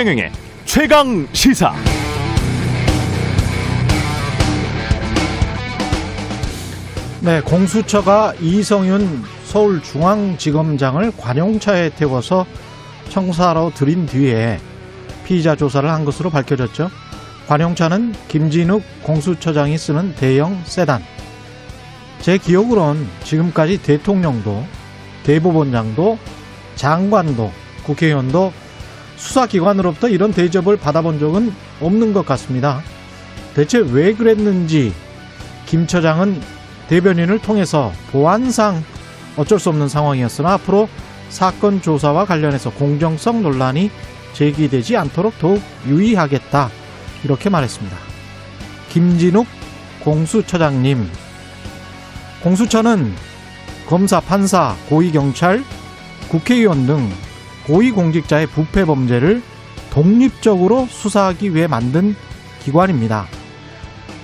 최경영의 최강 시사. 네, 공수처가 이성윤 서울중앙지검장을 관용차에 태워서 청사로 들인 뒤에 피의자 조사를 한 것으로 밝혀졌죠. 관용차는 김진욱 공수처장이 쓰는 대형 세단. 제 기억으론 지금까지 대통령도 대법원장도 장관도 국회의원도 수사기관으로부터 이런 대접을 받아본 적은 없는 것 같습니다. 대체 왜 그랬는지 김 처장은 대변인을 통해서 보안상 어쩔 수 없는 상황이었으나 앞으로 사건 조사와 관련해서 공정성 논란이 제기되지 않도록 더욱 유의하겠다. 이렇게 말했습니다. 김진욱 공수처장님. 공수처는 검사, 판사, 고위경찰, 국회의원 등 고위공직자의 부패 범죄를 독립적으로 수사하기 위해 만든 기관입니다.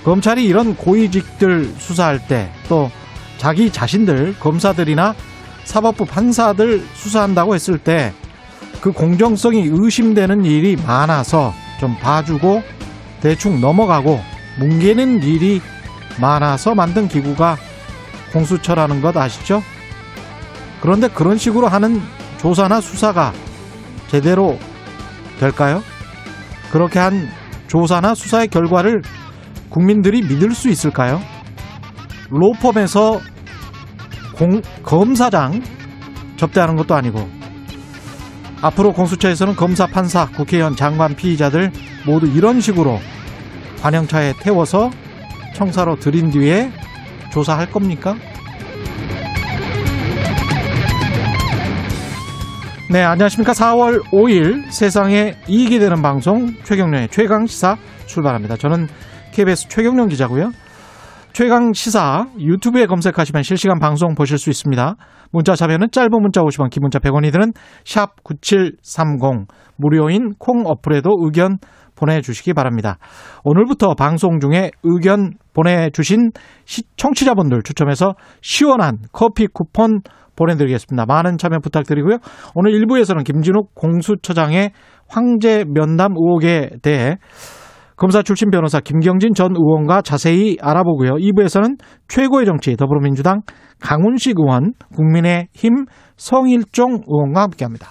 검찰이 이런 고위직들 수사할 때 또 자기 자신들 검사들이나 사법부 판사들 수사한다고 했을 때 그 공정성이 의심되는 일이 많아서 좀 봐주고 대충 넘어가고 뭉개는 일이 많아서 만든 기구가 공수처라는 것 아시죠? 그런데 그런 식으로 하는 조사나 수사가 제대로 될까요? 그렇게 한 조사나 수사의 결과를 국민들이 믿을 수 있을까요? 로펌에서 공, 검사장 접대하는 것도 아니고 앞으로 공수처에서는 검사, 판사, 국회의원, 장관, 피의자들 모두 이런 식으로 관영차에 태워서 청사로 들인 뒤에 조사할 겁니까? 네, 안녕하십니까. 4월 5일 세상에 이익이 되는 방송 최경련의 최강시사 출발합니다. 저는 KBS 최경련 기자고요. 최강시사 유튜브에 검색하시면 실시간 방송 보실 수 있습니다. 문자 자면은 짧은 문자 50원, 긴 문자 100원이 드는 샵 9730 무료인 콩 어플에도 의견 보내주시기 바랍니다. 오늘부터 방송 중에 의견 보내주신 청취자분들 추첨해서 시원한 커피 쿠폰 보내드리겠습니다. 많은 참여 부탁드리고요. 오늘 1부에서는 김진욱 공수처장의 황제 면담 의혹에 대해 검사 출신 변호사 김경진 전 의원과 자세히 알아보고요. 2부에서는 최고의 정치 더불어민주당 강훈식 의원, 국민의힘 성일종 의원과 함께합니다.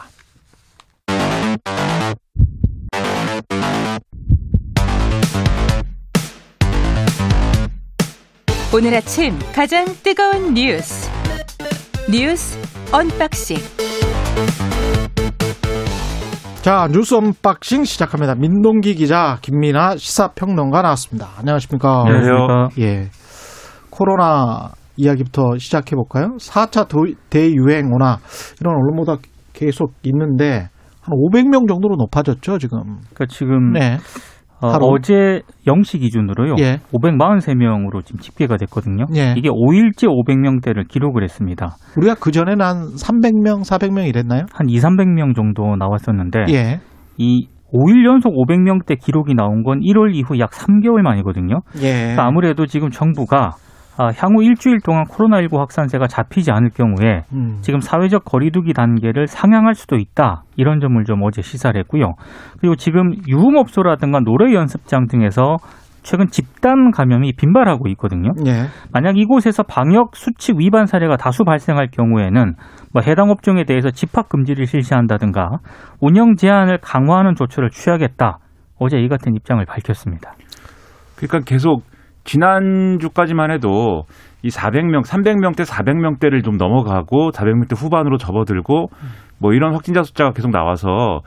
오늘 아침 가장 뜨거운 뉴스 뉴스 언박싱 자 뉴스 unboxing 시작합니다. 민동기 기자 김민아 시사평론가 나왔습니다. 안녕하십니까? 안녕하세요. 예, 코로나 이야기부터 시작해 볼까요? 4차 대유행 오나 이런 언론보다 계속 있는데 한 500명 정도로 높아졌죠 지금. 그러니까 지금 네. 어, 제 0시 기준으로요. 예. 543명으로 지금 집계가 됐거든요. 예. 이게 5일째 500명대를 기록을 했습니다. 우리가 그 전에는 한 300명, 400명 이랬나요? 한 2, 300명 정도 나왔었는데 예. 이 5일 연속 500명대 기록이 나온 건 1월 이후 약 3개월 만이거든요. 예. 그러니까 아무래도 지금 정부가 아, 향후 일주일 동안 코로나19 확산세가 잡히지 않을 경우에 음. 지금 사회적 거리두기 단계를 상향할 수도 있다. 이런 점을 좀 어제 시사를 했고요. 그리고 지금 유흥업소라든가 노래 연습장 등에서 최근 집단 감염이 빈발하고 있거든요. 예. 만약 이곳에서 방역 수칙 위반 사례가 다수 발생할 경우에는 뭐 해당 업종에 대해서 집합 금지를 실시한다든가 운영 제한을 강화하는 조처를 취하겠다. 어제 이 같은 입장을 밝혔습니다. 그러니까 계속 지난주까지만 해도 이 400명, 300명대, 400명대를 좀 넘어가고 400명대 후반으로 접어들고 뭐 이런 확진자 숫자가 계속 나와서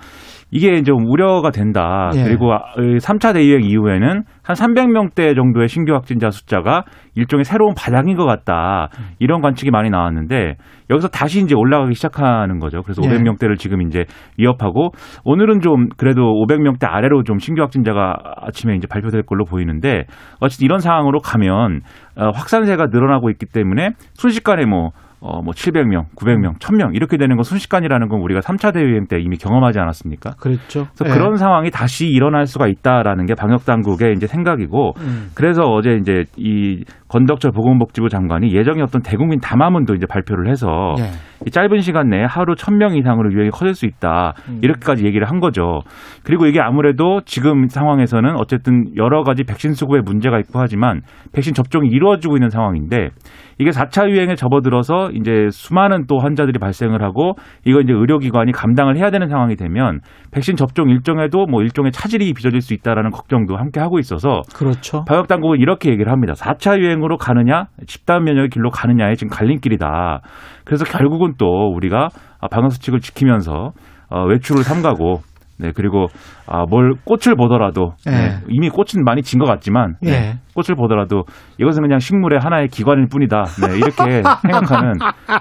이게 좀 우려가 된다. 예. 그리고 3차 대유행 이후에는 한 300명대 정도의 신규 확진자 숫자가 일종의 새로운 바닥인 것 같다. 이런 관측이 많이 나왔는데 여기서 다시 이제 올라가기 시작하는 거죠. 그래서 예. 500명대를 지금 이제 위협하고 오늘은 좀 그래도 500명대 아래로 좀 신규 확진자가 아침에 이제 발표될 걸로 보이는데 어쨌든 이런 상황으로 가면 어, 확산세가 늘어나고 있기 때문에 순식간에 뭐 어, 뭐 700명, 900명, 1000명 이렇게 되는 건 순식간이라는 건 우리가 3차 대유행 때 이미 경험하지 않았습니까? 그렇죠. 그래서 예. 그런 상황이 다시 일어날 수가 있다라는 게 방역 당국의 이제 생각이고 음. 그래서 어제 이제 이 건덕철 보건복지부 장관이 예정이었던 대국민 담화문도 이제 발표를 해서 예. 이 짧은 시간 내에 하루 1000명 이상으로 유행이 커질 수 있다. 음. 이렇게까지 얘기를 한 거죠. 그리고 이게 아무래도 지금 상황에서는 어쨌든 여러 가지 백신 수급에 문제가 있고 하지만 백신 접종이 이루어지고 있는 상황인데 이게 4차 유행에 접어들어서 이제 수많은 또 환자들이 발생을 하고 이거 이제 의료기관이 감당을 해야 되는 상황이 되면 백신 접종 일정에도 뭐 일종의 차질이 빚어질 수 있다라는 걱정도 함께 하고 있어서 그렇죠. 방역 당국은 이렇게 얘기를 합니다. 4차 유행 으로 가느냐, 집단 면역의 길로 가느냐의 지금 갈림길이다. 그래서 결국은 또 우리가 방역 수칙을 지키면서 어, 외출을 삼가고 네 그리고 아, 뭘 꽃을 보더라도 네, 예. 이미 꽃은 많이 진 것 같지만 네, 예. 꽃을 보더라도 이것은 그냥 식물의 하나의 기관일 뿐이다. 네, 이렇게 생각하는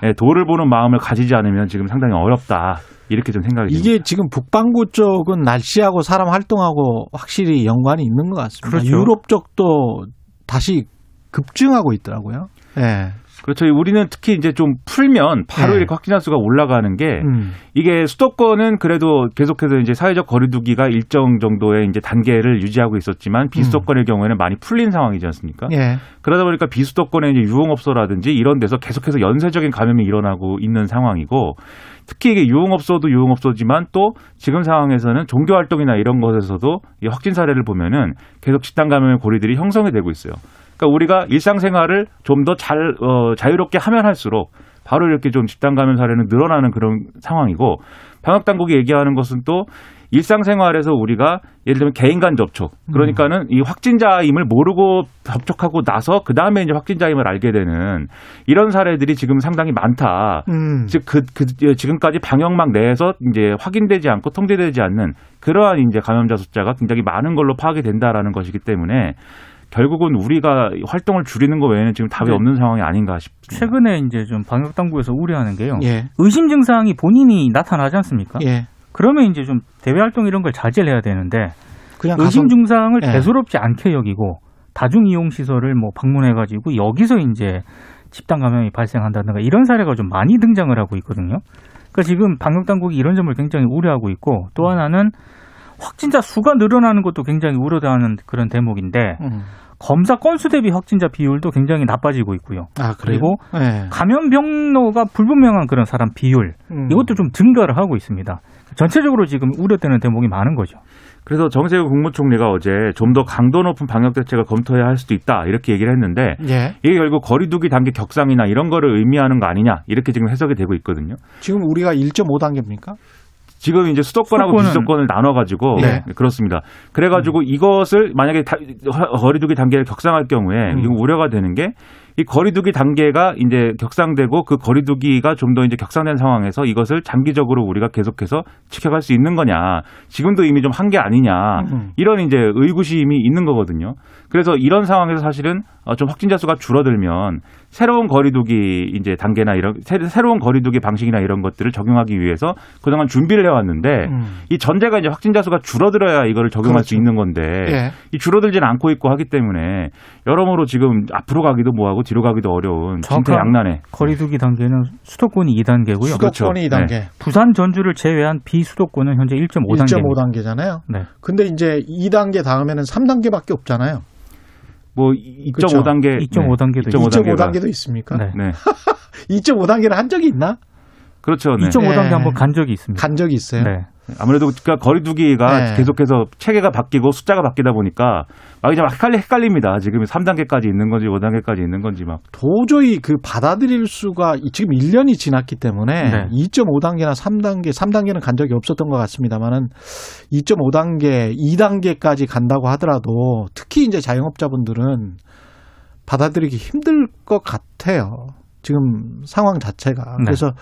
네, 돌을 보는 마음을 가지지 않으면 지금 상당히 어렵다. 이렇게 좀 생각이. 이게 지금 북반구 쪽은 날씨하고 사람 활동하고 확실히 연관이 있는 것 같습니다. 그렇죠. 유럽 쪽도 다시 급증하고 있더라고요. 예. 그렇죠. 우리는 특히 이제 좀 풀면 바로 네. 이렇게 확진자 수가 올라가는 게 음. 이게 수도권은 그래도 계속해서 이제 사회적 거리두기가 일정 정도의 이제 단계를 유지하고 있었지만 비수도권의 경우에는 많이 풀린 상황이지 않습니까? 예. 그러다 보니까 비수도권의 이제 유흥업소라든지 이런 데서 계속해서 연쇄적인 감염이 일어나고 있는 상황이고 특히 이게 유흥업소도 유흥업소지만 또 지금 상황에서는 종교 활동이나 이런 것에서도 이 확진 사례를 보면은 계속 집단 감염의 고리들이 형성이 되고 있어요. 그러니까 우리가 일상생활을 좀 더 잘 어, 자유롭게 하면 할수록 바로 이렇게 좀 집단 감염 사례는 늘어나는 그런 상황이고 방역 당국이 얘기하는 것은 또 일상생활에서 우리가 예를 들면 개인 간 접촉 그러니까는 이 확진자임을 모르고 접촉하고 나서 그 다음에 이제 확진자임을 알게 되는 이런 사례들이 지금 상당히 많다. 음. 즉, 그, 그, 지금까지 방역망 내에서 이제 확인되지 않고 통제되지 않는 그러한 이제 감염자 숫자가 굉장히 많은 걸로 파악이 된다라는 것이기 때문에 결국은 우리가 활동을 줄이는 것 외에는 지금 답이 네. 없는 상황이 아닌가 싶습니다. 최근에 이제 좀 방역 당국에서 우려하는 게요. 예. 의심 증상이 본인이 나타나지 않습니까? 예. 그러면 이제 좀 대외 활동 이런 걸 자제를 해야 되는데 그냥 가서 의심 증상을 예. 대수롭지 않게 여기고 다중 이용 시설을 뭐 방문해 가지고 여기서 이제 집단 감염이 발생한다든가 이런 사례가 좀 많이 등장을 하고 있거든요. 그러니까 지금 방역 당국이 이런 점을 굉장히 우려하고 있고 또 하나는 확진자 수가 늘어나는 것도 굉장히 우려되는 그런 대목인데 음. 검사 건수 대비 확진자 비율도 굉장히 나빠지고 있고요. 아, 그래요? 그리고 예. 감염 병로가 불분명한 그런 사람 비율 음. 이것도 좀 증가를 하고 있습니다. 전체적으로 지금 우려되는 대목이 많은 거죠. 그래서 정세우 국무총리가 어제 좀 더 강도 높은 방역 대책을 검토해야 할 수도 있다 이렇게 얘기를 했는데 예. 이게 결국 거리두기 단계 격상이나 이런 거를 의미하는 거 아니냐 이렇게 지금 해석이 되고 있거든요. 지금 우리가 1.5 단계입니까? 지금 이제 수도권하고 수도권은- 비수도권을 나눠가지고 네. 그렇습니다. 그래가지고 이것을 만약에 다- 거리두기 단계를 격상할 경우에 음. 이거 우려가 되는 게 이 거리두기 단계가 이제 격상되고 그 거리두기가 좀 더 이제 격상된 상황에서 이것을 장기적으로 우리가 계속해서 지켜갈 수 있는 거냐. 지금도 이미 좀 한 게 아니냐. 음. 이런 이제 의구심이 있는 거거든요. 그래서 이런 상황에서 사실은 어, 좀 확진자 수가 줄어들면 새로운 거리두기 이제 단계나 이런 새- 새로운 거리두기 방식이나 이런 것들을 적용하기 위해서 그동안 준비를 해왔는데 음. 이 전제가 이제 확진자 수가 줄어들어야 이거를 적용할 수 그렇죠. 있는 건데 예. 이 줄어들지는 않고 있고 하기 때문에 여러모로 지금 앞으로 가기도 뭐하고 뒤로 가기도 어려운 정확한 진퇴양난에 거리두기 단계는 수도권이 2단계고요. 수도권이 그렇죠. 2단계. 부산 전주를 제외한 비수도권은 현재 1.5단계입니다. 1.5단계잖아요. 네. 근데 이제 2단계 다음에는 3단계밖에 없잖아요. 뭐 그렇죠. 2.5단계 2.5단계도 2.5단계도 있습니까? 네. 네. 2.5단계를 한 적이 있나? 그렇죠. 네. 2.5단계 네. 한번 간 적이 있습니다. 간 적이 있어요. 네. 아무래도 그러니까 거리두기가 네. 계속해서 체계가 바뀌고 숫자가 바뀌다 보니까 막 이제 막 헷갈리, 헷갈립니다. 지금 3단계까지 있는 건지 5단계까지 있는 건지 막. 도저히 그 받아들일 수가 지금 1년이 지났기 때문에 네. 2.5단계나 3단계, 3단계는 간 적이 없었던 것 같습니다만은 2.5단계, 2단계까지 간다고 하더라도 특히 이제 자영업자분들은 받아들이기 힘들 것 같아요. 지금 상황 자체가. 네. 그래서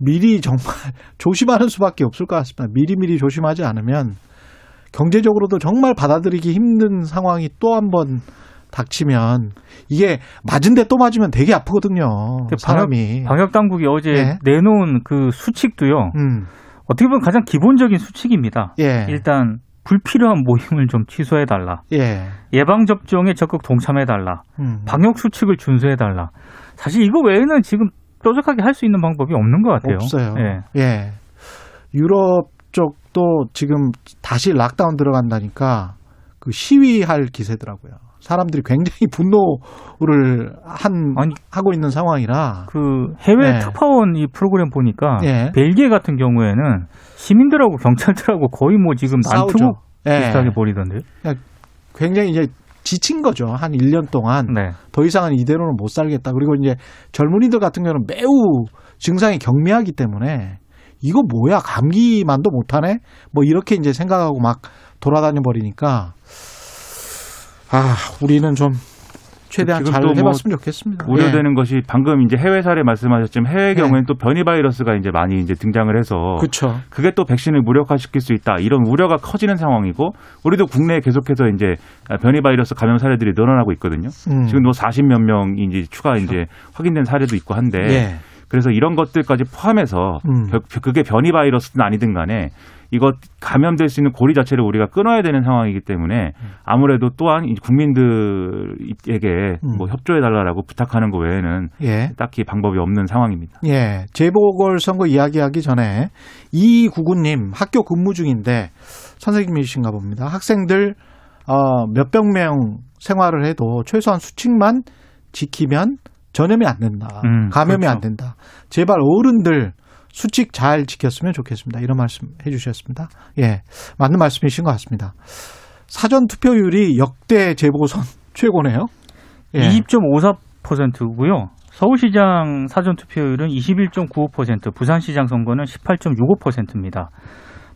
미리 정말 조심하는 수밖에 없을 것 같습니다. 미리미리 조심하지 않으면 경제적으로도 정말 받아들이기 힘든 상황이 또 한 번 닥치면 이게 맞은데 또 맞으면 되게 아프거든요. 그 사람이. 방역 당국이 어제 네. 내놓은 그 수칙도요. 음, 어떻게 보면 가장 기본적인 수칙입니다. 예. 일단 불필요한 모임을 좀 취소해 달라. 예. 예방 접종에 적극 동참해 달라. 음. 방역 수칙을 준수해 달라. 사실 이거 외에는 지금 뾰족하게 할 수 있는 방법이 없는 것 같아요. 없어요. 예. 예. 유럽 쪽도 지금 다시 락다운 들어간다니까 그 시위할 기세더라고요. 사람들이 굉장히 분노를 한 아니, 하고 있는 상황이라 그 해외 네. 특파원 이 프로그램 보니까 예. 벨기에 같은 경우에는 시민들하고 경찰들하고 거의 뭐 지금 난투 싸우죠. 예. 비슷하게 벌이던데요. 굉장히 이제 지친 거죠. 한 1년 동안 네. 더 이상은 이대로는 못 살겠다. 그리고 이제 젊은이들 같은 경우는 매우 증상이 경미하기 때문에 이거 뭐야 감기만도 못하네 뭐 이렇게 이제 생각하고 막 돌아다녀 버리니까 아 우리는 좀 최대한 잘또뭐 해봤으면 좋겠습니다. 우려되는 것이 방금 이제 해외 사례 말씀하셨지만 해외 네. 경우에는 또 변이 바이러스가 이제 많이 이제 등장을 해서 그렇죠. 그게 또 백신을 무력화시킬 수 있다 이런 우려가 커지는 상황이고 우리도 국내에 계속해서 이제 변이 바이러스 감염 사례들이 늘어나고 있거든요. 음. 지금 뭐 40몇 명이 이제 추가 이제 확인된 사례도 있고 한데 예. 그래서 이런 것들까지 포함해서 음. 겨- 그게 변이 바이러스든 아니든 간에 이거 감염될 수 있는 고리 자체를 우리가 끊어야 되는 상황이기 때문에 아무래도 또한 이 국민들에게 음. 뭐 협조해 달라라고 부탁하는 거 외에는 예. 딱히 방법이 없는 상황입니다. 예. 재보궐 선거 이야기하기 전에 이구구님 학교 근무 중인데 선생님이신가 봅니다. 학생들 어, 몇백 명 생활을 해도 최소한 수칙만 지키면 전염이 안 된다. 음, 감염이 그렇죠. 안 된다. 제발 어른들 수칙 잘 지켰으면 좋겠습니다. 이런 말씀 해주셨습니다. 예. 맞는 말씀이신 것 같습니다. 사전 투표율이 역대 재보선 최고네요. 예. 20.54%고요. 서울시장 사전 투표율은 21.95%, 부산시장 선거는 18.65%입니다.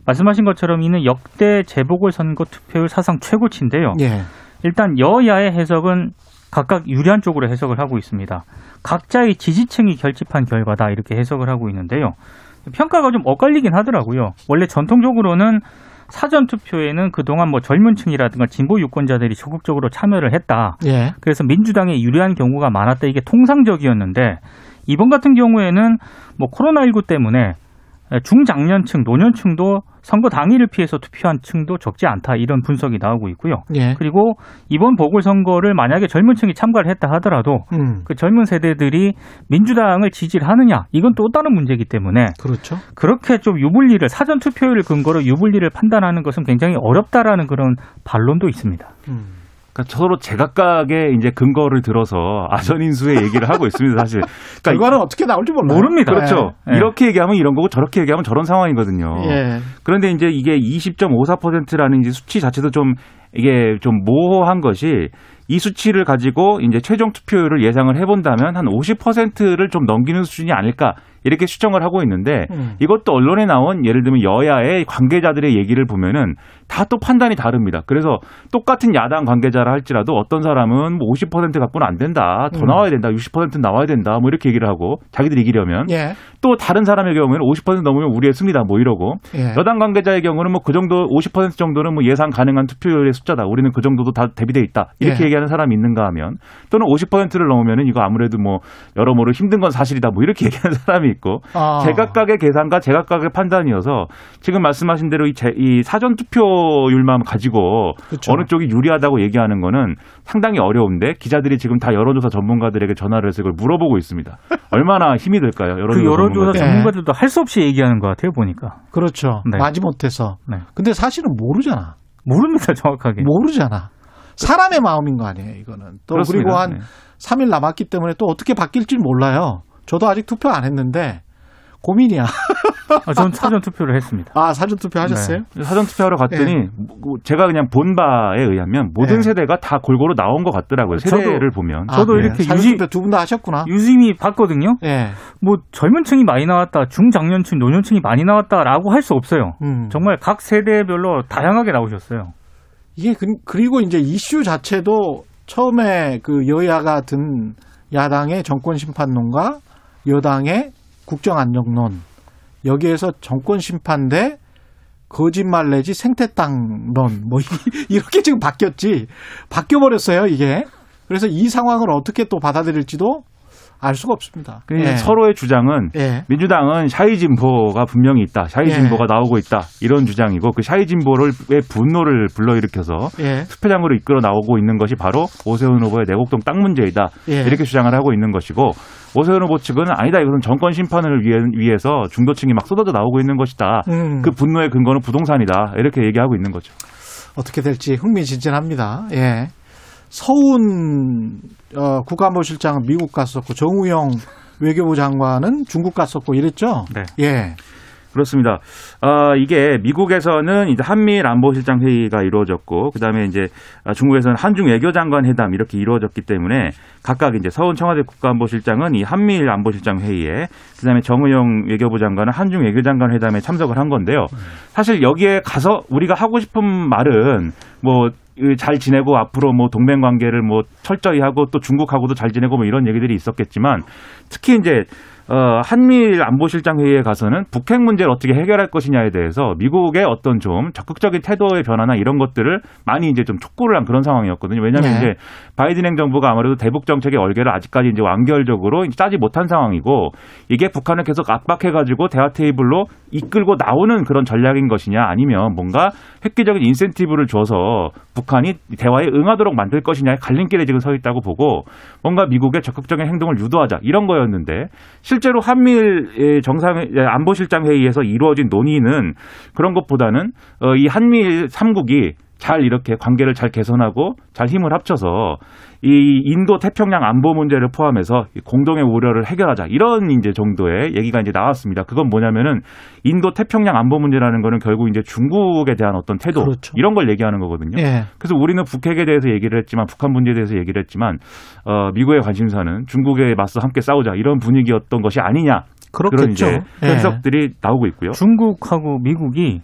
말씀하신 것처럼 이는 역대 재보궐 선거 투표율 사상 최고치인데요. 예. 일단 여야의 해석은 각각 유리한 쪽으로 해석을 하고 있습니다. 각자의 지지층이 결집한 결과다 이렇게 해석을 하고 있는데요. 평가가 좀 엇갈리긴 하더라고요. 원래 전통적으로는 사전 투표에는 그동안 뭐 젊은 층이라든가 진보 유권자들이 적극적으로 참여를 했다. 예. 그래서 민주당에 유리한 경우가 많았다. 이게 통상적이었는데 이번 같은 경우에는 뭐 코로나19 때문에 중장년층, 노년층도 선거 당일을 피해서 투표한 층도 적지 않다. 이런 분석이 나오고 있고요. 예. 그리고 이번 보궐선거를 만약에 젊은 층이 참가를 했다 하더라도 음. 그 젊은 세대들이 민주당을 지지를 하느냐 이건 또 다른 문제이기 때문에 그렇죠. 그렇게 좀 유불리를 사전 투표율을 근거로 유불리를 판단하는 것은 굉장히 어렵다라는 그런 반론도 있습니다. 음. 그러니까 서로 제각각의 이제 근거를 들어서 아전인수의 얘기를 하고 있습니다, 사실. 그러니까 결과는 어떻게 나올지 몰라요. 모릅니다. 그렇죠. 네. 이렇게 얘기하면 이런 거고 저렇게 얘기하면 저런 상황이거든요. 예. 그런데 이제 이게 20.54%라는 이제 수치 자체도 좀 이게 좀 모호한 것이 이 수치를 가지고 이제 최종 투표율을 예상을 해본다면 한 50%를 좀 넘기는 수준이 아닐까 이렇게 추정을 하고 있는데 음. 이것도 언론에 나온 예를 들면 여야의 관계자들의 얘기를 보면은 다 또 판단이 다릅니다. 그래서 똑같은 야당 관계자라 할지라도 어떤 사람은 뭐 50% 갖고는 안 된다. 더 음. 나와야 된다. 60% 나와야 된다. 뭐 이렇게 얘기를 하고 자기들이 이기려면 예. 또 다른 사람의 경우에는 50% 넘으면 우리의 승리다. 뭐 이러고 예. 여당 관계자의 경우는 뭐 그 정도 50% 정도는 뭐 예상 가능한 투표율의 숫자다. 우리는 그 정도도 다 대비돼 있다. 이렇게 예. 얘기하는 사람이 있는가 하면 또는 50%를 넘으면은 이거 아무래도 뭐 여러모로 힘든 건 사실이다. 뭐 이렇게 얘기하는 사람이 있고 아. 제각각의 계산과 제각각의 판단이어서 지금 말씀하신 대로 이, 제- 이 사전 투표율만 가지고 그렇죠. 어느 쪽이 유리하다고 얘기하는 거는 상당히 어려운데 기자들이 지금 다 여론조사 전문가들에게 전화를 해서 이걸 물어보고 있습니다. 얼마나 힘이 들까요? 여론조사, 그 여론조사 전문가들. 네. 전문가들도 할수 없이 얘기하는 것 같아요 보니까 그렇죠. 네. 마지못해서. 네. 근데 사실은 모르잖아. 모릅니다 정확하게. 모르잖아. 사람의 마음인 거 아니에요, 이거는. 또 그렇습니다. 그리고 한 네. 3일 남았기 때문에 또 어떻게 바뀔지 몰라요. 저도 아직 투표 안 했는데 고민이야. 아, 저는 사전 투표를 했습니다. 아, 사전 투표 하셨어요? 사전 투표하러 갔더니 네. 뭐 제가 그냥 본 바에 의하면 모든 네. 세대가 다 골고루 나온 것 같더라고요. 저도- 세대를 보면. 저도 그래요? 이렇게 사전 유심- 투표 두분 다 하셨구나. 유심히 봤거든요. 예. 뭐 젊은 층이 많이 나왔다, 중장년층, 노년층이 많이 나왔다라고 할 수 없어요. 음. 정말 각 세대별로 다양하게 나오셨어요. 이게 그- 그리고 이제 이슈 자체도 처음에 그 여야가 든 야당의 정권 심판론과 여당의 국정 안정론. 여기에서 정권 심판 대 거짓말 내지 생태탕론. 뭐 이- 이렇게 지금 바뀌었지. 바뀌어 버렸어요 이게. 그래서 이 상황을 어떻게 또 받아들일지도 알 수가 없습니다. 그 예. 서로의 주장은 예. 민주당은 shy 진보가 분명히 있다. shy 예. 진보가 나오고 있다. 이런 주장이고 그 shy 진보를 왜 분노를 불러일으켜서 예. 투표장으로 이끌어 나오고 있는 것이 바로 오세훈 후보의 내곡동 땅 문제이다. 예. 이렇게 주장을 하고 있는 것이고 오세훈 후보 측은 아니다. 이것은 정권 심판을 위해, 위해 서 중도층이 막 쏟아져 나오고 있는 것이다. 음. 그 분노의 근거는 부동산이다. 이렇게 얘기하고 있는 거죠. 어떻게 될지 흥미진진합니다. 예. 서훈 어, 국가안보실장은 미국 갔었고 정우영 외교부 장관은 중국 갔었고 이랬죠. 네. 예. 그렇습니다. 어, 이게 미국에서는 이제 한미일 안보실장 회의가 이루어졌고, 그 다음에 이제 중국에서는 한중 외교장관 회담 이렇게 이루어졌기 때문에 각각 이제 서훈 청와대 국가안보실장은 이 한미일 안보실장 회의에, 그 다음에 정의용 외교부 장관은 한중 외교장관 회담에 참석을 한 건데요. 사실 여기에 가서 우리가 하고 싶은 말은 뭐 잘 지내고 앞으로 뭐 동맹 관계를 뭐 철저히 하고 또 중국하고도 잘 지내고 뭐 이런 얘기들이 있었겠지만 특히 이제 어, 한미일 안보실장 회의에 가서는 북핵 문제를 어떻게 해결할 것이냐에 대해서 미국의 어떤 좀 적극적인 태도의 변화나 이런 것들을 많이 이제 좀 촉구를 한 그런 상황이었거든요. 왜냐하면 네. 이제 바이든 행정부가 아무래도 대북 정책의 얼개를 아직까지 이제 완결적으로 이제 짜지 못한 상황이고 이게 북한을 계속 압박해가지고 대화 테이블로 이끌고 나오는 그런 전략인 것이냐 아니면 뭔가 획기적인 인센티브를 줘서 북한이 대화에 응하도록 만들 것이냐의 갈림길에 지금 서 있다고 보고 뭔가 미국의 적극적인 행동을 유도하자 이런 거였는데 실 제로 한미일 정상 안보실장 회의에서 이루어진 논의는 그런 것보다는 어, 이 한미일 3국이 잘 이렇게 관계를 잘 개선하고 잘 힘을 합쳐서 이 인도 태평양 안보 문제를 포함해서 이 공동의 우려를 해결하자 이런 이제 정도의 얘기가 이제 나왔습니다. 그건 뭐냐면은 인도 태평양 안보 문제라는 거는 결국 이제 중국에 대한 어떤 태도 그렇죠. 이런 걸 얘기하는 거거든요. 예. 그래서 우리는 북핵에 대해서 얘기를 했지만 북한 문제에 대해서 얘기를 했지만 어, 미국의 관심사는 중국에 맞서 함께 싸우자 이런 분위기였던 것이 아니냐 그런 그렇겠죠. 이제 예. 해석들이 나오고 있고요. 중국하고 미국이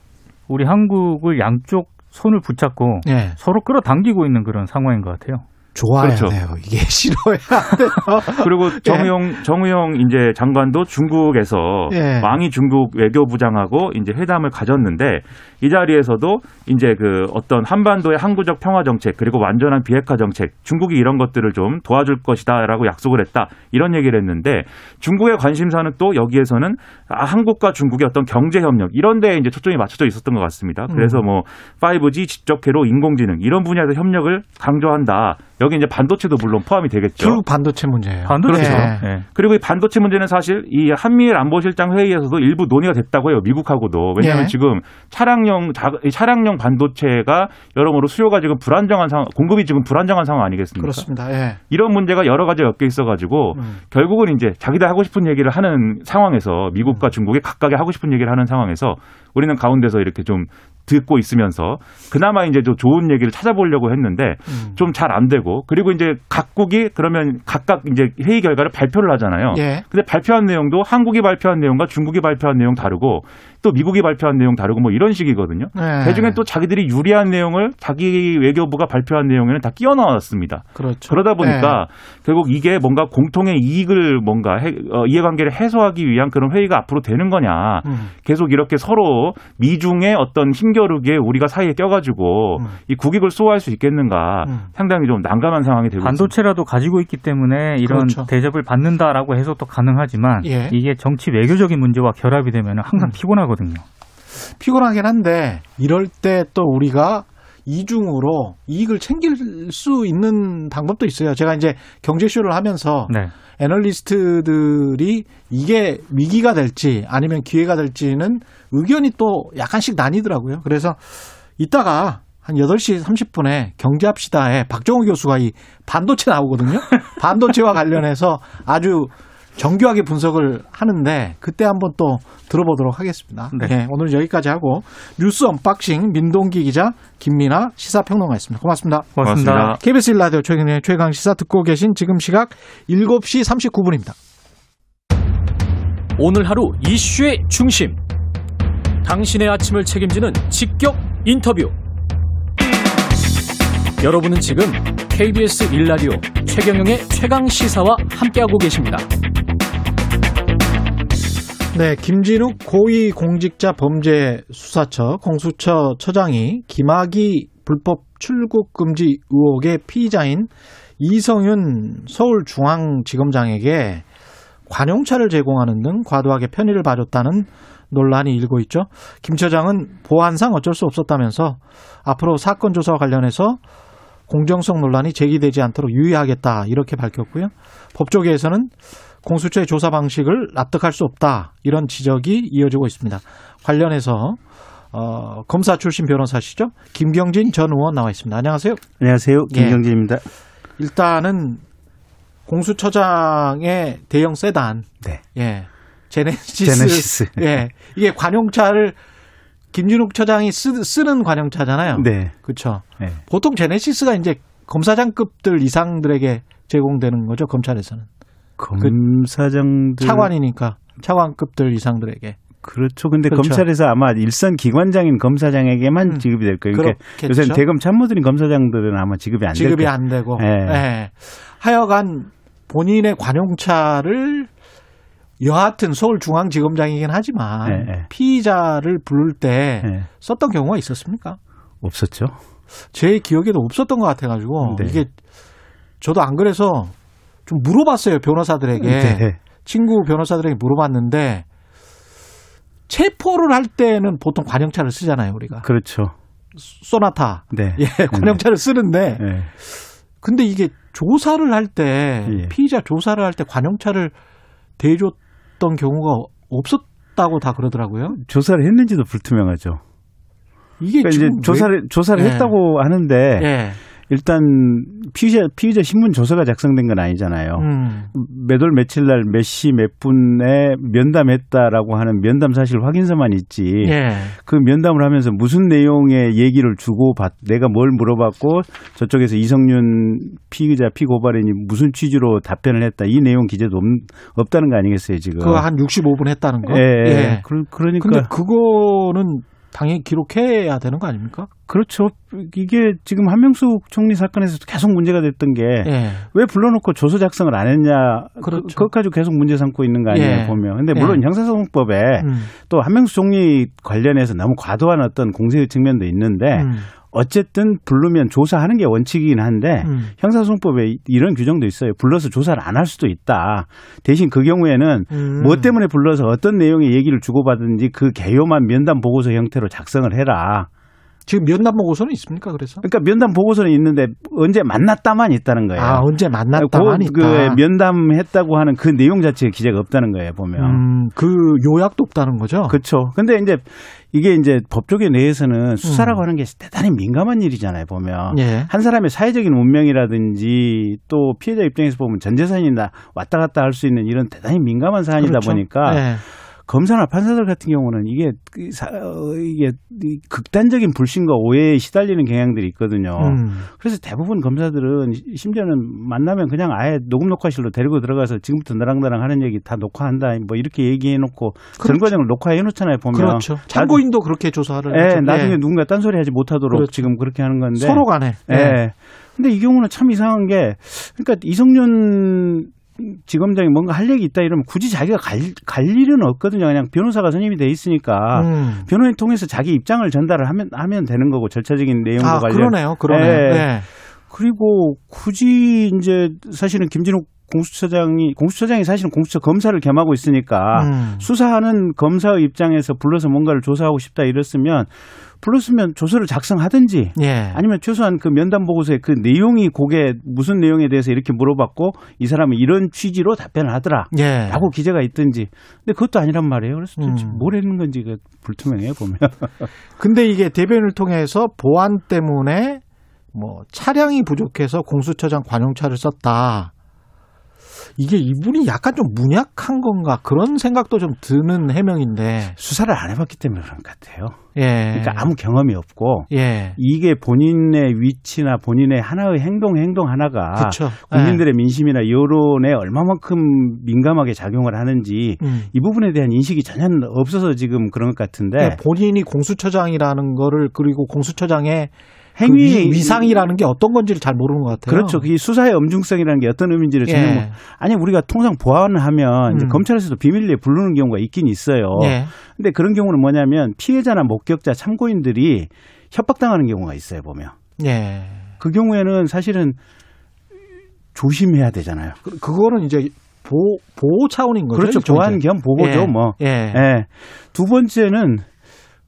우리 한국을 양쪽 손을 붙잡고 예. 서로 끌어당기고 있는 그런 상황인 것 같아요. 좋아야 그렇죠. 돼요. 이게 싫어야 돼요. 그리고 정우영 정우영 이제 장관도 중국에서 예. 왕이 중국 외교부장하고 이제 회담을 가졌는데 이 자리에서도 이제 그 어떤 한반도의 항구적 평화 정책 그리고 완전한 비핵화 정책 중국이 이런 것들을 좀 도와줄 것이다라고 약속을 했다 이런 얘기를 했는데 중국의 관심사는 또 여기에서는 아, 한국과 중국의 어떤 경제 협력 이런 데에 이제 초점이 맞춰져 있었던 것 같습니다. 그래서 음. 뭐 5G 지적회로 인공지능 이런 분야에서 협력을 강조한다. 여기 이제 반도체도 물론 포함이 되겠죠. 결국 반도체 문제예요. 반도체죠. 예. 예. 그리고 이 반도체 문제는 사실 이 한미일 안보실장 회의에서도 일부 논의가 됐다고 해요. 미국하고도. 왜냐하면 예. 지금 차량용 자- 이 차량용 반도체가 여러모로 수요가 지금 불안정한 상황, 공급이 지금 불안정한 상황 아니겠습니까? 그렇습니다. 예. 이런 문제가 여러 가지 엮여 있어가지고 음. 결국은 이제 자기들 하고 싶은 얘기를 하는 상황에서 미국과 중국이 각각의 하고 싶은 얘기를 하는 상황에서 우리는 가운데서 이렇게 좀 듣고 있으면서 그나마 이제 좀 좋은 얘기를 찾아보려고 했는데 음. 좀잘 안 되고 그리고 이제 각국이 그러면 각각 이제 회의 결과를 발표를 하잖아요. 예. 근데 발표한 내용도 한국이 발표한 내용과 중국이 발표한 내용 다르고 또 미국이 발표한 내용 다르고 뭐 이런 식이거든요. 예. 대중에 또 자기들이 유리한 내용을 자기 외교부가 발표한 내용에는 다 끼워 넣었습니다. 그렇죠. 그러다 보니까 결국 이게 뭔가 공통의 이익을 뭔가 해- 어, 이해관계를 해소하기 위한 그런 회의가 앞으로 되는 거냐. 예. 음. 계속 이렇게 서로 미중의 어떤 힘겨루기에 우리가 사이에 껴가지고 음. 이 국익을 수호할 수 있겠는가 음. 상당히 좀 난감한 상황이 되고 있습니다. 반도체라도 가지고 있기 때문에 이런 그렇죠. 대접을 받는다라고 해석도 가능하지만 예. 이게 정치 외교적인 문제와 결합이 되면 항상 음. 피곤하 거든요. 피곤하긴 한데 이럴 때 또 우리가 이중으로 이익을 챙길 수 있는 방법도 있어요. 제가 이제 경제쇼를 하면서 네. 애널리스트들이 이게 위기가 될지 아니면 기회가 될지는 의견이 또 약간씩 나뉘더라고요. 그래서 이따가 한 8시 30분에 경제합시다에 박정우 교수가 이 반도체 나오거든요. 반도체와 관련해서 아주 정교하게 분석을 하는데 그때 한번 또 들어보도록 하겠습니다. 네. 네, 오늘 여기까지 하고 뉴스 unboxing 민동기 기자 김민아 시사평론가였습니다. 고맙습니다. 고맙습니다. 고맙습니다. KBS 일라디오 최경영의 최강 시사 듣고 계신 지금 시각 7시 39분입니다. 오늘 하루 이슈의 중심. 당신의 아침을 책임지는 직격 인터뷰. 여러분은 지금 KBS 일라디오 최경영의 최강 시사와 함께하고 계십니다. 네, 김진욱 고위공직자 범죄수사처 공수처 처장이 김학의 불법 출국 금지 의혹의 피의자인 이성윤 서울중앙지검장에게 관용차를 제공하는 등 과도하게 편의를 봐줬다는 논란이 일고 있죠. 김 처장은 보안상 어쩔 수 없었다면서 앞으로 사건 조사와 관련해서 공정성 논란이 제기되지 않도록 유의하겠다 이렇게 밝혔고요. 법조계에서는 공수처의 조사 방식을 납득할 수 없다 이런 지적이 이어지고 있습니다. 관련해서 어, 검사 출신 변호사시죠? 김경진 전 의원 나와 있습니다. 안녕하세요. 안녕하세요. 예. 김경진입니다. 일단은 공수처장의 대형 세단, 네. 예, 제네시스, 제네시스. 예, 이게 관용차를 김준욱 처장이 쓰, 쓰는 관용차잖아요. 네. 그렇죠. 네. 보통 제네시스가 이제 검사장급들 이상들에게 제공되는 거죠 검찰에서는 검사장들 차관이니까 차관급들 이상들에게 그렇죠. 근데 그렇죠. 검찰에서 아마 일선 기관장인 검사장에게만 음. 지급이 될 거예요. 그러니까. 요새 대검 참모들인 검사장들은 아마 지급이 안될 지급이. 안 되고 예. 예. 하여간 본인의 관용차를 여하튼 서울중앙지검장이긴 하지만 예, 예. 피의자를 부를 때 예. 썼던 경우가 있었습니까? 없었죠. 제 기억에도 없었던 것 같아가지고 네. 이게 저도 안 그래서 좀 물어봤어요 변호사들에게 네. 친구 변호사들에게 물어봤는데 체포를 할 때는 보통 관용차를 쓰잖아요 우리가 그렇죠. 소나타 네. 예 관용차를 쓰는데 네. 근데 이게 조사를 할때 예. 피의자 조사를 할 때 관용차를 대줬던 경우가 없었다고 다 그러더라고요. 조사를 했는지도 불투명하죠. 이게 그러니까 이제 조사를 조사를 예. 했다고 하는데 왜- 예. 일단 피의자 피의자 신문 조서가 작성된 건 아니잖아요. 음. 몇월 며칠 날 몇 시 몇 분에 면담했다라고 하는 면담 사실 확인서만 있지. 예. 그 면담을 하면서 무슨 내용의 얘기를 주고 받, 내가 뭘 물어봤고 저쪽에서 이성윤 피의자 피고발인이 무슨 취지로 답변을 했다 이 내용 기재도 없, 없다는 거 아니겠어요 지금? 그거 한 65분 했다는 거. 예, 예. 그, 그러니까 근데 그거는 당연히 기록해야 되는 거 아닙니까? 그렇죠. 이게 지금 한명숙 총리 사건에서도 계속 문제가 됐던 게왜 예. 불러놓고 조서 작성을 안 했냐. 그렇죠. 그, 것 가지고 계속 문제 삼고 있는 거 아니에요 예. 보면. 근데 물론 예. 형사소송법에 음. 또 한명숙 총리 관련해서 너무 과도한 어떤 공세의 측면도 있는데 음. 어쨌든 부르면 조사하는 게 원칙이긴 한데 음. 형사소송법에 이런 규정도 있어요. 불러서 조사를 안 할 수도 있다. 대신 그 경우에는 음. 뭐 때문에 불러서 어떤 내용의 얘기를 주고받은지 그 개요만 면담 보고서 형태로 작성을 해라. 지금 면담 보고서는 있습니까? 그래서? 그러니까 면담 보고서는 있는데 언제 만났다만 있다는 거예요. 아 언제 만났다만 그, 있다. 그 면담했다고 하는 그 내용 자체에 기재가 없다는 거예요, 보면. 음, 그 요약도 없다는 거죠. 그렇죠. 근데 이제 이게 이제 법조계 내에서는 수사라고 음. 하는 게 대단히 민감한 일이잖아요, 보면. 예. 한 사람의 사회적인 운명이라든지 또 피해자 입장에서 보면 전 재산이나 왔다 갔다 할 수 있는 이런 대단히 민감한 사안이다 그렇죠. 보니까 예. 검사나 판사들 같은 경우는 이게 그 사- 어, 이게 이 극단적인 불신과 오해에 시달리는 경향들이 있거든요. 음. 그래서 대부분 검사들은 시- 심지어는 만나면 그냥 아예 녹음 녹화실로 데리고 들어가서 지금부터 너랑 나랑 하는 얘기 다 녹화한다 뭐 이렇게 얘기해 놓고 전 과정을 녹화해 놓잖아요 보면 그렇죠. 참고인도 그렇게 조사를 예, 하죠. 나중에 예. 누군가 딴소리 하지 못하도록 그렇죠. 지금 그렇게 하는 건데 서로 간에. 예. 근데 이 경우는 참 이상한 게 그러니까 이성윤 지검장이 뭔가 할 얘기 있다 이러면 굳이 자기가 갈, 갈 일은 없거든요. 그냥 변호사가 선임이 돼 있으니까 음. 변호인 통해서 자기 입장을 전달을 하면 하면 되는 거고 절차적인 내용과 아, 관련 그러네요. 그러네. 예. 예. 그리고 굳이 이제 사실은 김진욱 공수처장이 공수처장이 사실은 공수처 검사를 겸하고 있으니까 음. 수사하는 검사의 입장에서 불러서 뭔가를 조사하고 싶다 이랬으면 불렀으면 조서를 작성하든지 예. 아니면 최소한 그 면담 보고서에 그 내용이 그게 무슨 내용에 대해서 이렇게 물어봤고 이 사람은 이런 취지로 답변을 하더라. 예. 라고 기재가 있든지. 근데 그것도 아니란 말이에요. 그래서 도대체 음. 뭘 했는 건지 그 불투명해요, 보면. 근데 이게 대변을 통해서 보안 때문에 뭐 차량이 부족해서 공수처장 관용차를 썼다. 이게 이분이 약간 좀 문약한 건가 그런 생각도 좀 드는 해명인데. 수사를 안 해봤기 때문에 그런 것 같아요. 예. 그러니까 아무 경험이 없고 예. 이게 본인의 위치나 본인의 하나의 행동 행동 하나가 그렇죠. 국민들의 민심이나 여론에 얼마만큼 민감하게 작용을 하는지 음. 이 부분에 대한 인식이 전혀 없어서 지금 그런 것 같은데 네, 본인이 공수처장이라는 거를 그리고 공수처장의 행위 그 위, 위상이라는 게 어떤 건지를 잘 모르는 것 같아요. 그렇죠. 이 수사의 엄중성이라는 게 어떤 의미인지를 전혀 예. 모- 아니 우리가 통상 보안하면 이제 음. 검찰에서도 비밀리에 부르는 경우가 있긴 있어요. 예. 근데 그런 경우는 뭐냐면 피해자나 목격자 참고인들이 협박당하는 경우가 있어요 보면 예. 그 경우에는 사실은 조심해야 되잖아요. 그, 그거는 이제 보호, 보호 차원인 거죠. 그렇죠. 보안 겸 보호죠 예. 뭐. 예. 예. 두 번째는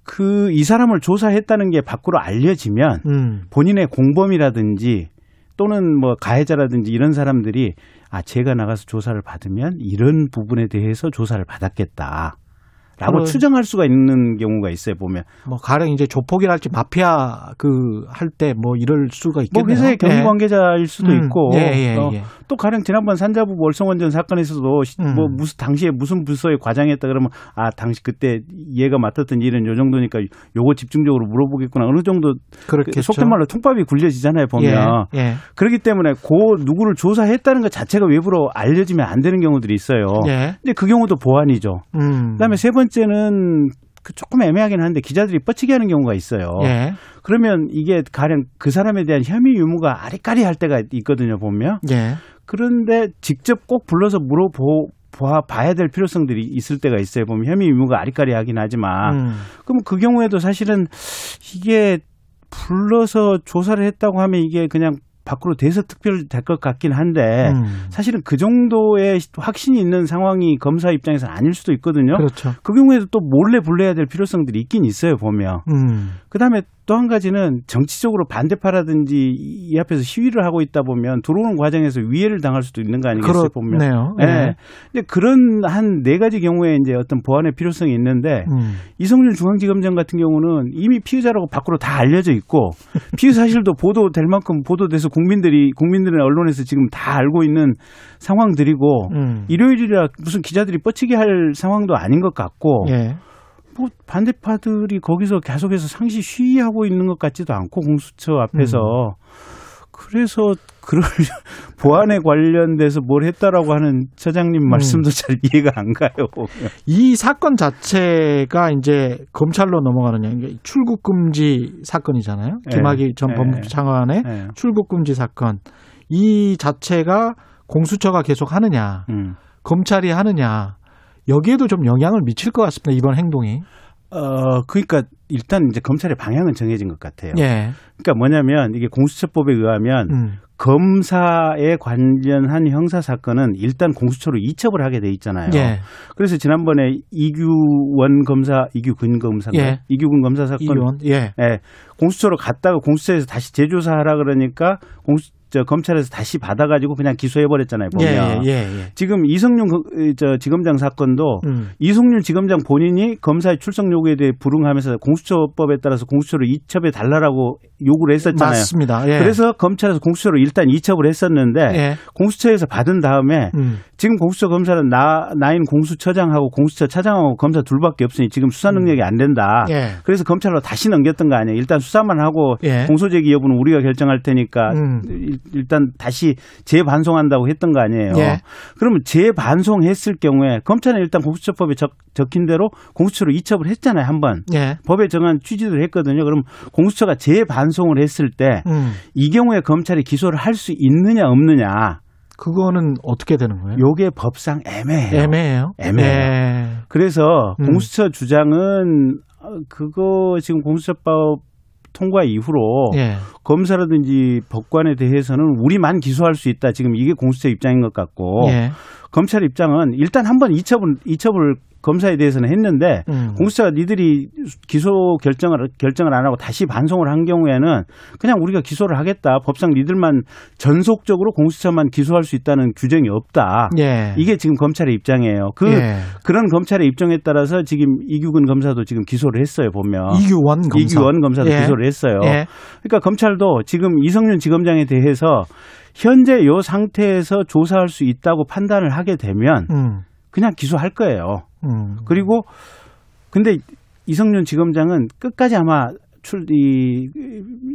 그 이 사람을 조사했다는 게 밖으로 알려지면 음. 본인의 공범이라든지 또는 뭐 가해자라든지 이런 사람들이 아 제가 나가서 조사를 받으면 이런 부분에 대해서 조사를 받았겠다. 라고 그런- 추정할 수가 있는 경우가 있어요 보면 뭐 가령 이제 조폭이랄지 마피아 그 할 때 뭐 이럴 수가 뭐 있겠네요. 회사의 경비 예. 관계자일 수도 음, 있고 예, 예, 어, 예. 또 가령 지난번 산자부 월성원전 사건에서도 시- 음. 뭐 무슨 당시에 무슨 부서에 과장했다 그러면 아 당시 그때 얘가 맡았던 일은 요 정도니까 요거 집중적으로 물어보겠구나 어느 정도 그렇겠죠. 속된 말로 통밥이 굴려지잖아요 보면 예, 예. 그렇기 때문에 고 누구를 조사했다는 것 자체가 외부로 알려지면 안 되는 경우들이 있어요. 예. 근데 그 경우도 보안이죠. 음. 그다음에 세번 째는 그 조금 애매하긴 한데 기자들이 뻗치게 하는 경우가 있어요. 예. 그러면 이게 가령 그 사람에 대한 혐의 유무가 아리까리할 때가 있거든요 보면. 예. 그런데 직접 꼭 불러서 물어보 봐- 봐야 될 필요성들이 있을 때가 있어요. 보면 혐의 유무가 아리까리하긴 하지만 음. 그럼 그 경우에도 사실은 이게 불러서 조사를 했다고 하면 이게 그냥 밖으로 대서특별 될 것 같긴 한데 음. 사실은 그 정도의 확신이 있는 상황이 검사 입장에서는 아닐 수도 있거든요. 그렇죠. 그 경우에도 또 몰래 불러야 될 필요성들이 있긴 있어요, 보면. 음. 그 다음에 또 한 가지는 정치적으로 반대파라든지 이 앞에서 시위를 하고 있다 보면 들어오는 과정에서 위해를 당할 수도 있는 거 아니겠어요, 보면. 그렇네요. 예. 예. 근데 그런 한 네 가지 경우에 이제 어떤 보안의 필요성이 있는데 음. 이성윤 중앙지검장 같은 경우는 이미 피의자라고 밖으로 다 알려져 있고 피의 사실도 보도될 만큼 보도돼서 국민들이 국민들의 언론에서 지금 다 알고 있는 상황들이고 음. 일요일이라 무슨 기자들이 뻗치게 할 상황도 아닌 것 같고 예. 뭐 반대파들이 거기서 계속해서 상시 시위하고 있는 것 같지도 않고 공수처 앞에서 음. 그래서 그럴 보안에 관련돼서 뭘 했다라고 하는 처장님 말씀도 잘 이해가 안 가요. 이 사건 자체가 이제 검찰로 넘어가는 게 출국 금지 사건이잖아요. 예. 김학의 전 예. 법무부 장관의 네. 출국 금지 사건. 이 자체가 공수처가 계속 하느냐, 음. 검찰이 하느냐, 여기에도 좀 영향을 미칠 것 같습니다. 이번 행동이. 어 그러니까 일단 이제 검찰의 방향은 정해진 것 같아요. 예. 그러니까 뭐냐면 이게 공수처법에 의하면 음. 검사에 관련한 형사 사건은 일단 공수처로 이첩을 하게 돼 있잖아요. 예. 그래서 지난번에 이규원 검사, 이규근 검사가 예. 이규근 검사 사건 이원. 예. 예, 공수처로 갔다가 공수처에서 다시 재조사하라 그러니까 공수 저 검찰에서 다시 받아가지고 그냥 기소해 버렸잖아요. 예, 보면 예, 예. 지금 이성윤 거- 저 지검장 사건도 음. 이성윤 지검장 본인이 검사의 출석 요구에 대해 불응하면서 공수처법에 따라서 공수처로 이첩해 달라라고 요구를 했었잖아요. 맞습니다. 예. 그래서 검찰에서 공수처로 일단 이첩을 했었는데 예. 공수처에서 받은 다음에 음. 지금 공수처 검사는 나 나인 공수처장하고 공수처 차장하고 검사 둘밖에 없으니 지금 수사 능력이 안 된다. 예. 그래서 검찰로 다시 넘겼던 거 아니에요. 일단 수사만 하고 예. 공소제기 여부는 우리가 결정할 테니까 음. 일- 일단 다시 재반송한다고 했던 거 아니에요. 예. 그러면 재반송했을 경우에 검찰은 일단 공수처법에 적, 적힌 대로 공수처로 이첩을 했잖아요. 한 번. 예. 법에 정한 취지를 했거든요. 그럼 공수처가 재반송을 했을 때이 음. 경우에 검찰이 기소를 할 수 있느냐 없느냐 그거는 어떻게 되는 거예요? 요게 법상 애매해요. 애매해요. 애매해요. 예. 그래서 음. 공수처 주장은 어, 그거 지금 공수처법 통과 이후로 예. 검사라든지 법관에 대해서는 우리만 기소할 수 있다. 지금 이게 공수처 입장인 것 같고 예. 검찰 입장은 일단 한번 이첩을 이첩을 검사에 대해서는 했는데 음. 공수처가 니들이 기소 결정을 결정을 안 하고 다시 반송을 한 경우에는 그냥 우리가 기소를 하겠다. 법상 니들만 전속적으로 공수처만 기소할 수 있다는 규정이 없다. 예. 이게 지금 검찰의 입장이에요. 그 예. 그런 검찰의 입장에 따라서 지금 이규근 검사도 지금 기소를 했어요. 보면 이규원 검사. 이규원 검사도 예. 기소를 했어요. 예. 그러니까 검찰도 지금 이성윤 지검장에 대해서 현재 요 상태에서 조사할 수 있다고 판단을 하게 되면 음. 그냥 기소할 거예요. 음. 그리고 근데 이성윤 지검장은 끝까지 아마 출, 이,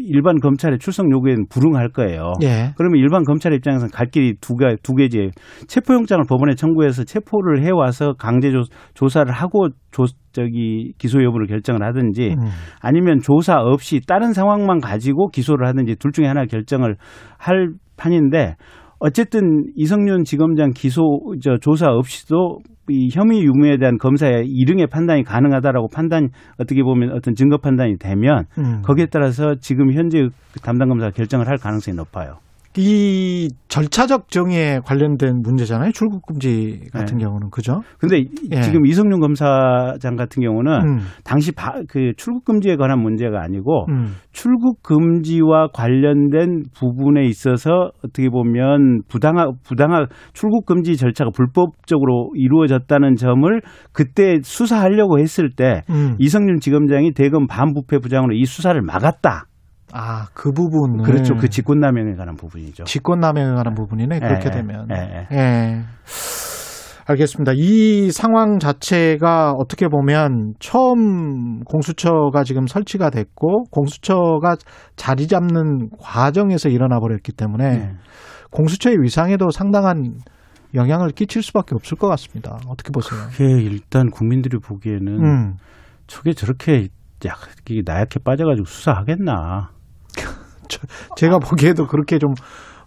일반 검찰의 출석 요구에는 불응할 거예요. 예. 그러면 일반 검찰 입장에서는 갈 길이 두, 가, 두 개지. 체포영장을 법원에 청구해서 체포를 해와서 강제 조, 조사를 하고 조, 저기 기소 여부를 결정을 하든지 음. 아니면 조사 없이 다른 상황만 가지고 기소를 하든지 둘 중에 하나 결정을 할 판인데 어쨌든 이성윤 지검장 기소 저 조사 없이도 이 혐의 유무에 대한 검사의 이릉의 판단이 가능하다라고 판단 어떻게 보면 어떤 증거 판단이 되면 음. 거기에 따라서 지금 현재 그 담당 검사가 결정을 할 가능성이 높아요. 이 절차적 정의에 관련된 문제잖아요. 출국 금지 같은 네. 경우는 그죠? 근데 이- 예. 지금 이성윤 검사장 같은 경우는 음, 당시 바- 그 출국 금지에 관한 문제가 아니고 음. 출국 금지와 관련된 부분에 있어서 어떻게 보면 부당하 부당하 출국 금지 절차가 불법적으로 이루어졌다는 점을 그때 수사하려고 했을 때 음. 이성윤 지검장이 대검 반부패 부장으로 이 수사를 막았다. 아, 그 부분. 그렇죠. 그 직권남용에 관한 부분이죠. 직권남용에 관한 부분이네. 그렇게 예, 되면. 예, 예. 알겠습니다. 이 상황 자체가 어떻게 보면 처음 공수처가 지금 설치가 됐고 공수처가 자리 잡는 과정에서 일어나 버렸기 때문에 네. 공수처의 위상에도 상당한 영향을 끼칠 수밖에 없을 것 같습니다. 어떻게 보세요? 그게 일단 국민들이 보기에는 음. 저게 저렇게 약 나약해 빠져가지고 수사하겠나? 제가 보기에도 그렇게 좀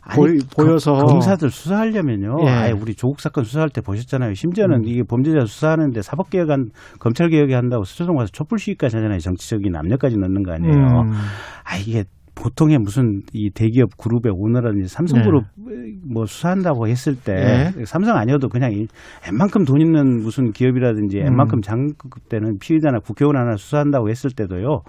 아니, 보여서 검- 검사들 수사하려면요. 예. 아예 우리 조국 사건 수사할 때 보셨잖아요. 심지어는 음. 이게 범죄자 수사하는데 사법 개혁한 검찰 개혁이 한다고 수사동 가서 촛불 시위까지 하잖아요. 정치적인 압력까지 넣는 거 아니에요. 음. 아 이게 보통의 무슨 이 대기업 그룹의 오너라든지 삼성그룹 뭐 수사한다고 했을 때 네. 삼성 아니어도 그냥 이 웬만큼 돈 있는 무슨 기업이라든지 음. 웬만큼 장급 때는 피의자나 국회의원 하나 수사한다고 했을 때도요.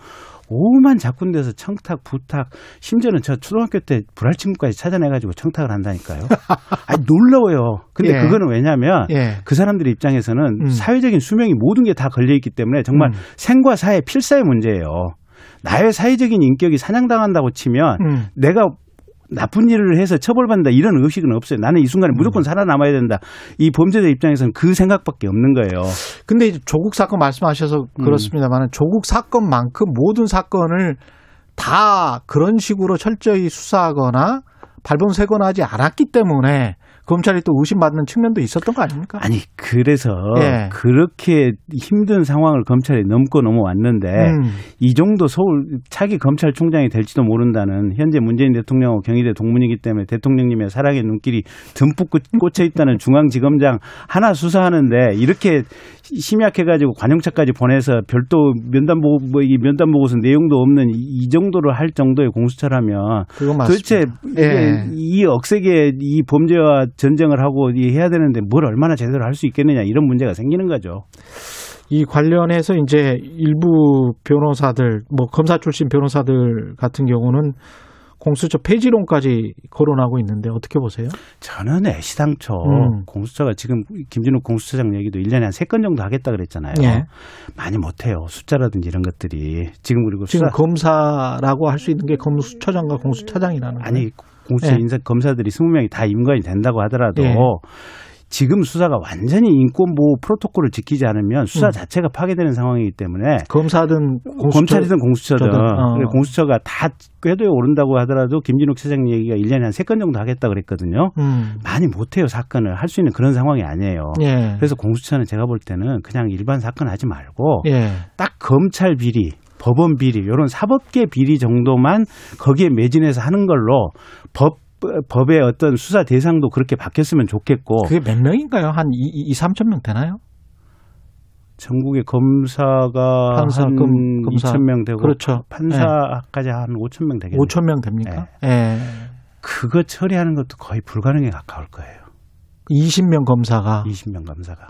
오만 작군데서 청탁, 부탁, 심지어는 저 초등학교 때 불알친구까지 찾아내가지고 청탁을 한다니까요. 아 놀라워요. 근데 예. 그거는 왜냐면 예. 그 사람들 입장에서는 음. 사회적인 수명이 모든 게 다 걸려있기 때문에 정말 음. 생과 사의 필사의 문제예요. 나의 사회적인 인격이 사냥당한다고 치면 음. 내가 나쁜 일을 해서 처벌받는다 이런 의식은 없어요. 나는 이 음. 순간에 무조건 살아남아야 된다. 이 범죄자 입장에서는 그 생각밖에 없는 거예요. 근데 이제 조국 사건 말씀하셔서 음. 그렇습니다만 조국 사건만큼 모든 사건을 다 그런 식으로 철저히 수사하거나 발본세거나 하지 않았기 때문에 검찰이 또 의심받는 측면도 있었던 거 아닙니까? 아니 그래서 예. 그렇게 힘든 상황을 검찰이 넘고 넘어왔는데 음. 이 정도 서울 차기 검찰총장이 될지도 모른다는 현재 문재인 대통령하고 경희대 동문이기 때문에 대통령님의 사랑의 눈길이 듬뿍 꽂- 꽂혀 있다는 중앙지검장 하나 수사하는데 이렇게 심약해가지고 관용차까지 보내서 별도 면담 보고 뭐 이 면담 보고서 내용도 없는 이, 이 정도를 할 정도의 공수처라면. 도대체 예. 이 억세게 이 범죄와 전쟁을 하고 이 해야 되는데 뭘 얼마나 제대로 할 수 있겠느냐 이런 문제가 생기는 거죠. 이 관련해서 이제 일부 변호사들, 뭐 검사 출신 변호사들 같은 경우는 공수처 폐지론까지 거론하고 있는데 어떻게 보세요? 저는 애시당초 음. 공수처가 지금 김진욱 공수처장 얘기도 1년에 한세건 정도 하겠다 그랬잖아요. 예. 많이 못해요. 숫자라든지 이런 것들이. 지금 그리고 지금 수사, 검사라고 할 수 있는 게 검수처장과 공수처장이라는 거예요. 공수처 예. 인사 검사들이 20명이 다 임관이 된다고 하더라도 예. 지금 수사가 완전히 인권보호 프로토콜을 지키지 않으면 수사 음. 자체가 파괴되는 상황이기 때문에 검사든 공수처, 검찰이든 공수처든 어. 공수처가 다 궤도에 오른다고 하더라도 김진욱 차장 얘기가 1년에 한세건 정도 하겠다 그랬거든요. 음. 많이 못해요 사건을 할 수 있는 그런 상황이 아니에요. 예. 그래서 공수처는 제가 볼 때는 그냥 일반 사건 하지 말고 예. 딱 검찰 비리, 법원 비리, 이런 사법계 비리 정도만 거기에 매진해서 하는 걸로 법 법의 어떤 수사 대상도 그렇게 바뀌었으면 좋겠고 그게 몇 명인가요? 한 2, 2 3천 명 되나요? 전국의 검사가 판사, 한 검- 검사. 2천 명 되고 그렇죠. 판사까지 한 5천 명 되겠네요. 5천 명 됩니까? 예. 그거 처리하는 것도 거의 불가능에 가까울 거예요. 20명 검사가 20명 검사가.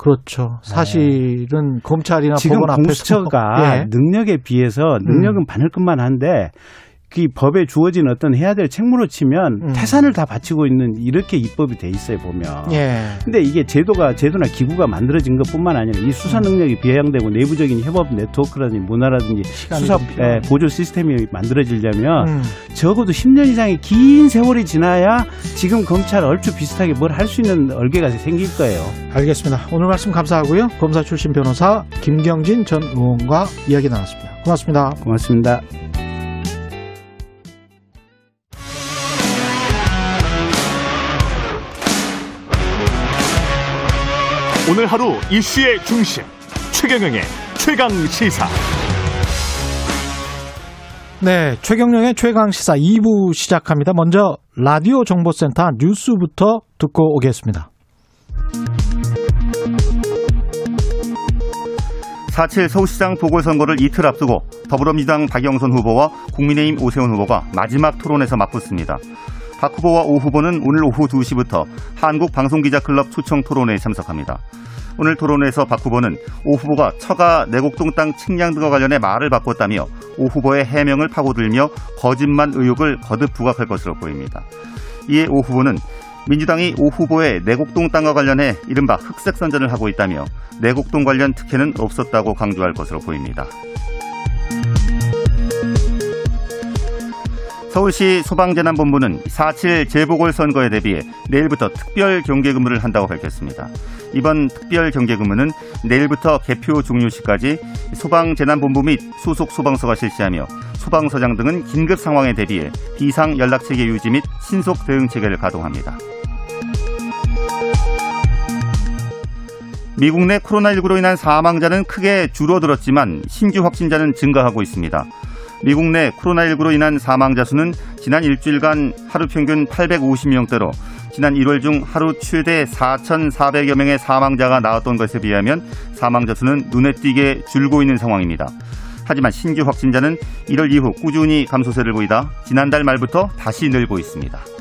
그렇죠. 사실은 검찰이나 지금 법원 앞에서 공수처가 예. 능력에 비해서 능력은 많을 것만 한데 그 법에 주어진 어떤 해야 될 책무로 치면 음. 태산을 다 바치고 있는 이렇게 입법이 돼 있어요 보면. 예. 근데 이게 제도가 제도나 기구가 만들어진 것뿐만 아니라 이 수사 능력이 비양되고 내부적인 협업 네트워크라든지 문화라든지 수사. 예, 보조 시스템이 만들어지려면 음. 적어도 10년 이상의 긴 세월이 지나야 지금 검찰 얼추 비슷하게 뭘 할 수 있는 얼개가 생길 거예요. 알겠습니다. 오늘 말씀 감사하고요. 검사 출신 변호사 김경진 전 의원과 이야기 나눴습니다. 고맙습니다. 고맙습니다. 오늘 하루 이슈의 중심 최경영의 최강 시사. 네, 최경령의 최강 시사 2부 시작합니다. 먼저 라디오 정보센터 뉴스부터 듣고 오겠습니다. 4.7 서울시장 보궐선거를 이틀 앞두고 더불어민주당 박영선 후보와 국민의힘 오세훈 후보가 마지막 토론에서 맞붙습니다. 박 후보와 오 후보는 오늘 오후 2시부터 한국방송기자클럽 초청 토론회에 참석합니다. 오늘 토론회에서 박 후보는 오 후보가 처가 내곡동 땅 측량 등과 관련해 말을 바꿨다며 오 후보의 해명을 파고들며 거짓말 의혹을 거듭 부각할 것으로 보입니다. 이에 오 후보는 민주당이 오 후보의 내곡동 땅과 관련해 이른바 흑색 선전을 하고 있다며 내곡동 관련 특혜는 없었다고 강조할 것으로 보입니다. 서울시 소방재난본부는 4.7 재보궐선거에 대비해 내일부터 특별 경계근무를 한다고 밝혔습니다. 이번 특별 경계근무는 내일부터 개표 종료 시까지 소방재난본부 및 소속 소방서가 실시하며 소방서장 등은 긴급 상황에 대비해 비상 연락체계 유지 및 신속 대응 체계를 가동합니다. 미국 내 코로나19로 인한 사망자는 크게 줄어들었지만 신규 확진자는 증가하고 있습니다. 미국 내 코로나19로 인한 사망자 수는 지난 일주일간 하루 평균 850명대로 지난 1월 중 하루 최대 4,400여 명의 사망자가 나왔던 것에 비하면 사망자 수는 눈에 띄게 줄고 있는 상황입니다. 하지만 신규 확진자는 1월 이후 꾸준히 감소세를 보이다 지난달 말부터 다시 늘고 있습니다.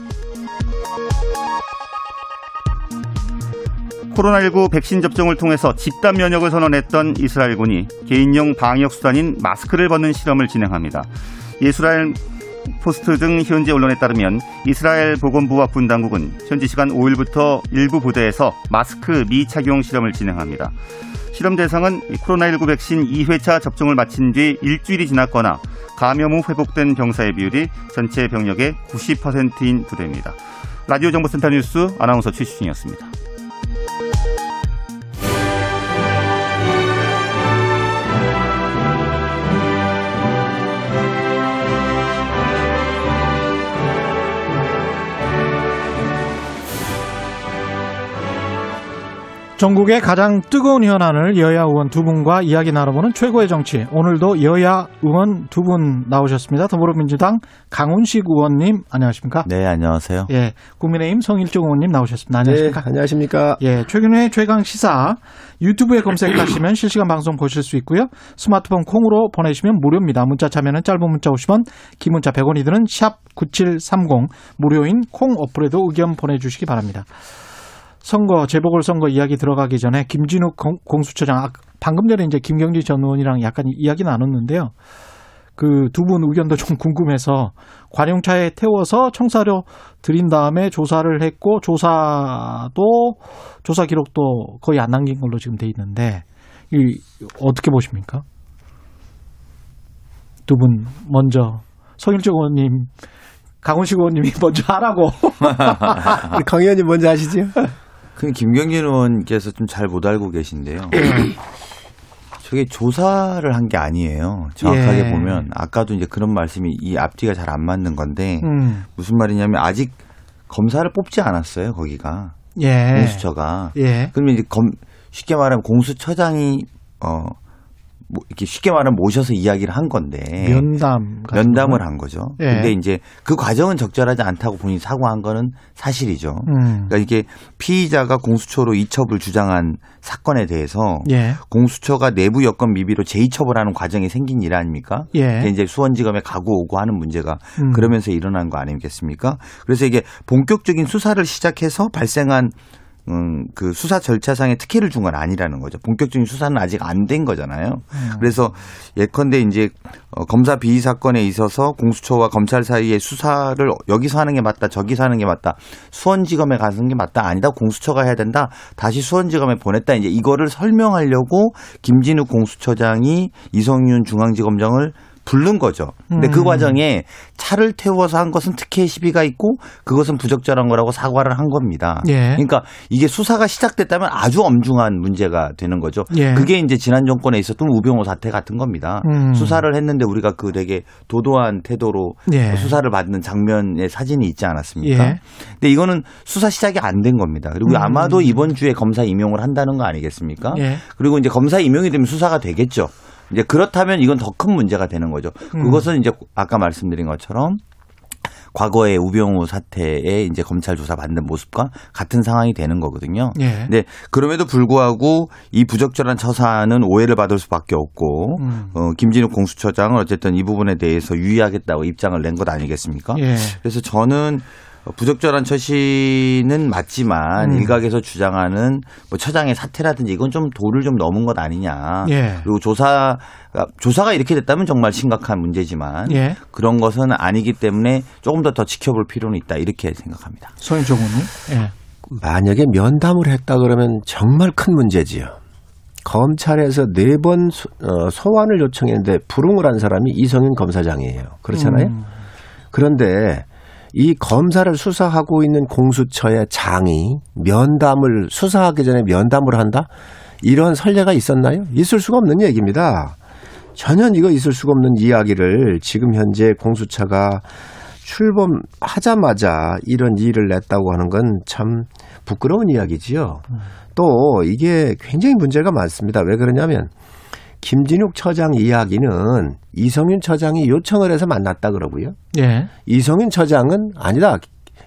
코로나19 백신 접종을 통해서 집단 면역을 선언했던 이스라엘군이 개인용 방역 수단인 마스크를 벗는 실험을 진행합니다. 이스라엘 포스트 등 현지 언론에 따르면 이스라엘 보건부와 군 당국은 현지 시간 5일부터 일부 부대에서 마스크 미착용 실험을 진행합니다. 실험 대상은 코로나19 백신 2회차 접종을 마친 뒤 일주일이 지났거나 감염 후 회복된 병사의 비율이 전체 병력의 90%인 부대입니다. 라디오 정보센터 뉴스 아나운서 최수진이었습니다. 전국의 가장 뜨거운 현안을 여야 의원 두 분과 이야기 나눠보는 최고의 정치. 오늘도 여야 의원 두 분 나오셨습니다. 더불어민주당 강훈식 의원님 안녕하십니까? 네, 안녕하세요. 예, 국민의힘 성일종 의원님 나오셨습니다. 안녕하십니까? 네, 안녕하십니까? 예, 최근의 최강 시사 유튜브에 검색하시면 실시간 방송 보실 수 있고요. 스마트폰 콩으로 보내시면 무료입니다. 문자 참여는 짧은 문자 50원, 긴 문자 100원이 드는 샵 9730 무료인 콩 어플에도 의견 보내주시기 바랍니다. 선거 재보궐 선거 이야기 들어가기 전에 김진욱 공수처장 아, 방금 전에 이제 김경지 전 의원이랑 약간 이야기 나눴는데요. 그 두 분 의견도 좀 궁금해서 관용차에 태워서 청사료 드린 다음에 조사를 했고 조사도 조사 기록도 거의 안 남긴 걸로 지금 돼 있는데 이 어떻게 보십니까? 두 분 먼저 성일정 의원님 강훈식 의원님이 먼저 하라고. 강 의원님 먼저 하시죠. 그 김경진 의원께서 좀 잘 못 알고 계신데요. 저게 조사를 한 게 아니에요. 정확하게 예. 보면 아까도 이제 그런 말씀이 이 앞뒤가 잘 안 맞는 건데 음. 무슨 말이냐면 아직 검사를 뽑지 않았어요. 거기가 예. 공수처가. 예. 그러면 이제 검 쉽게 말하면 공수처장이 어 뭐 이렇게 쉽게 말하면 모셔서 이야기를 한 건데 면담 면담을 거? 한 거죠. 예. 근데 이제 그 과정은 적절하지 않다고 본인이 사과한 거는 사실이죠. 음. 그러니까 이게 피의자가 공수처로 이첩을 주장한 사건에 대해서 예. 공수처가 내부 여건 미비로 재이첩을 하는 과정이 생긴 일 아닙니까? 예. 이제 수원지검에 가고 오고 하는 문제가 음. 그러면서 일어난 거 아니겠습니까? 그래서 이게 본격적인 수사를 시작해서 발생한 음, 그 수사 절차상의 특혜를 준 건 아니라는 거죠. 본격적인 수사는 아직 안 된 거잖아요. 음. 그래서 예컨대 이제 어, 검사 비위 사건에 있어서 공수처와 검찰 사이의 수사를 여기서 하는 게 맞다, 저기서 하는 게 맞다, 수원지검에 가는 게 맞다, 아니다, 공수처가 해야 된다, 다시 수원지검에 보냈다. 이제 이거를 설명하려고 김진욱 공수처장이 이성윤 중앙지검장을 부른 거죠. 근데 그 음. 과정에 차를 태워서 한 것은 특혜 시비가 있고 그것은 부적절한 거라고 사과를 한 겁니다. 예. 그러니까 이게 수사가 시작됐다면 아주 엄중한 문제가 되는 거죠. 예. 그게 이제 지난 정권에 있었던 우병호 사태 같은 겁니다. 음. 수사를 했는데 우리가 그 되게 도도한 태도로 예. 수사를 받는 장면의 사진이 있지 않았습니까? 예. 근데 이거는 수사 시작이 안 된 겁니다. 그리고 음. 아마도 이번 주에 검사 임용을 한다는 거 아니겠습니까? 예. 그리고 이제 검사 임용이 되면 수사가 되겠죠. 이제 그렇다면 이건 더 큰 문제가 되는 거죠. 음. 그것은 이제 아까 말씀드린 것처럼 과거의 우병우 사태에 이제 검찰 조사 받는 모습과 같은 상황이 되는 거거든요. 예. 근데 그럼에도 불구하고 이 부적절한 처사는 오해를 받을 수밖에 없고 음. 어, 김진욱 공수처장은 어쨌든 이 부분에 대해서 유의하겠다고 입장을 낸 것 아니겠습니까? 예. 그래서 저는 부적절한 처시는 맞지만 음. 일각에서 주장하는 뭐 처장의 사태라든지 이건 좀 도를 좀 넘은 것 아니냐. 예. 그리고 조사 조사가 이렇게 됐다면 정말 심각한 문제지만 예. 그런 것은 아니기 때문에 조금 더더 지켜볼 필요는 있다 이렇게 생각합니다. 서인종 의원님. 예. 만약에 면담을 했다 그러면 정말 큰 문제지요. 검찰에서 네 번 소환을 요청했는데 불응을 한 사람이 이성윤 검사장이에요. 그렇잖아요. 음. 그런데 이 검사를 수사하고 있는 공수처의 장이 면담을 수사하기 전에 면담을 한다? 이런 선례가 있었나요? 있을 수가 없는 얘기입니다. 전혀 이거 있을 수가 없는 이야기를 지금 현재 공수처가 출범하자마자 이런 일을 냈다고 하는 건 참 부끄러운 이야기지요. 또 이게 굉장히 문제가 많습니다. 왜 그러냐면 김진욱 처장 이야기는 이성윤 처장이 요청을 해서 만났다 그러고요. 예. 이성윤 처장은 아니다.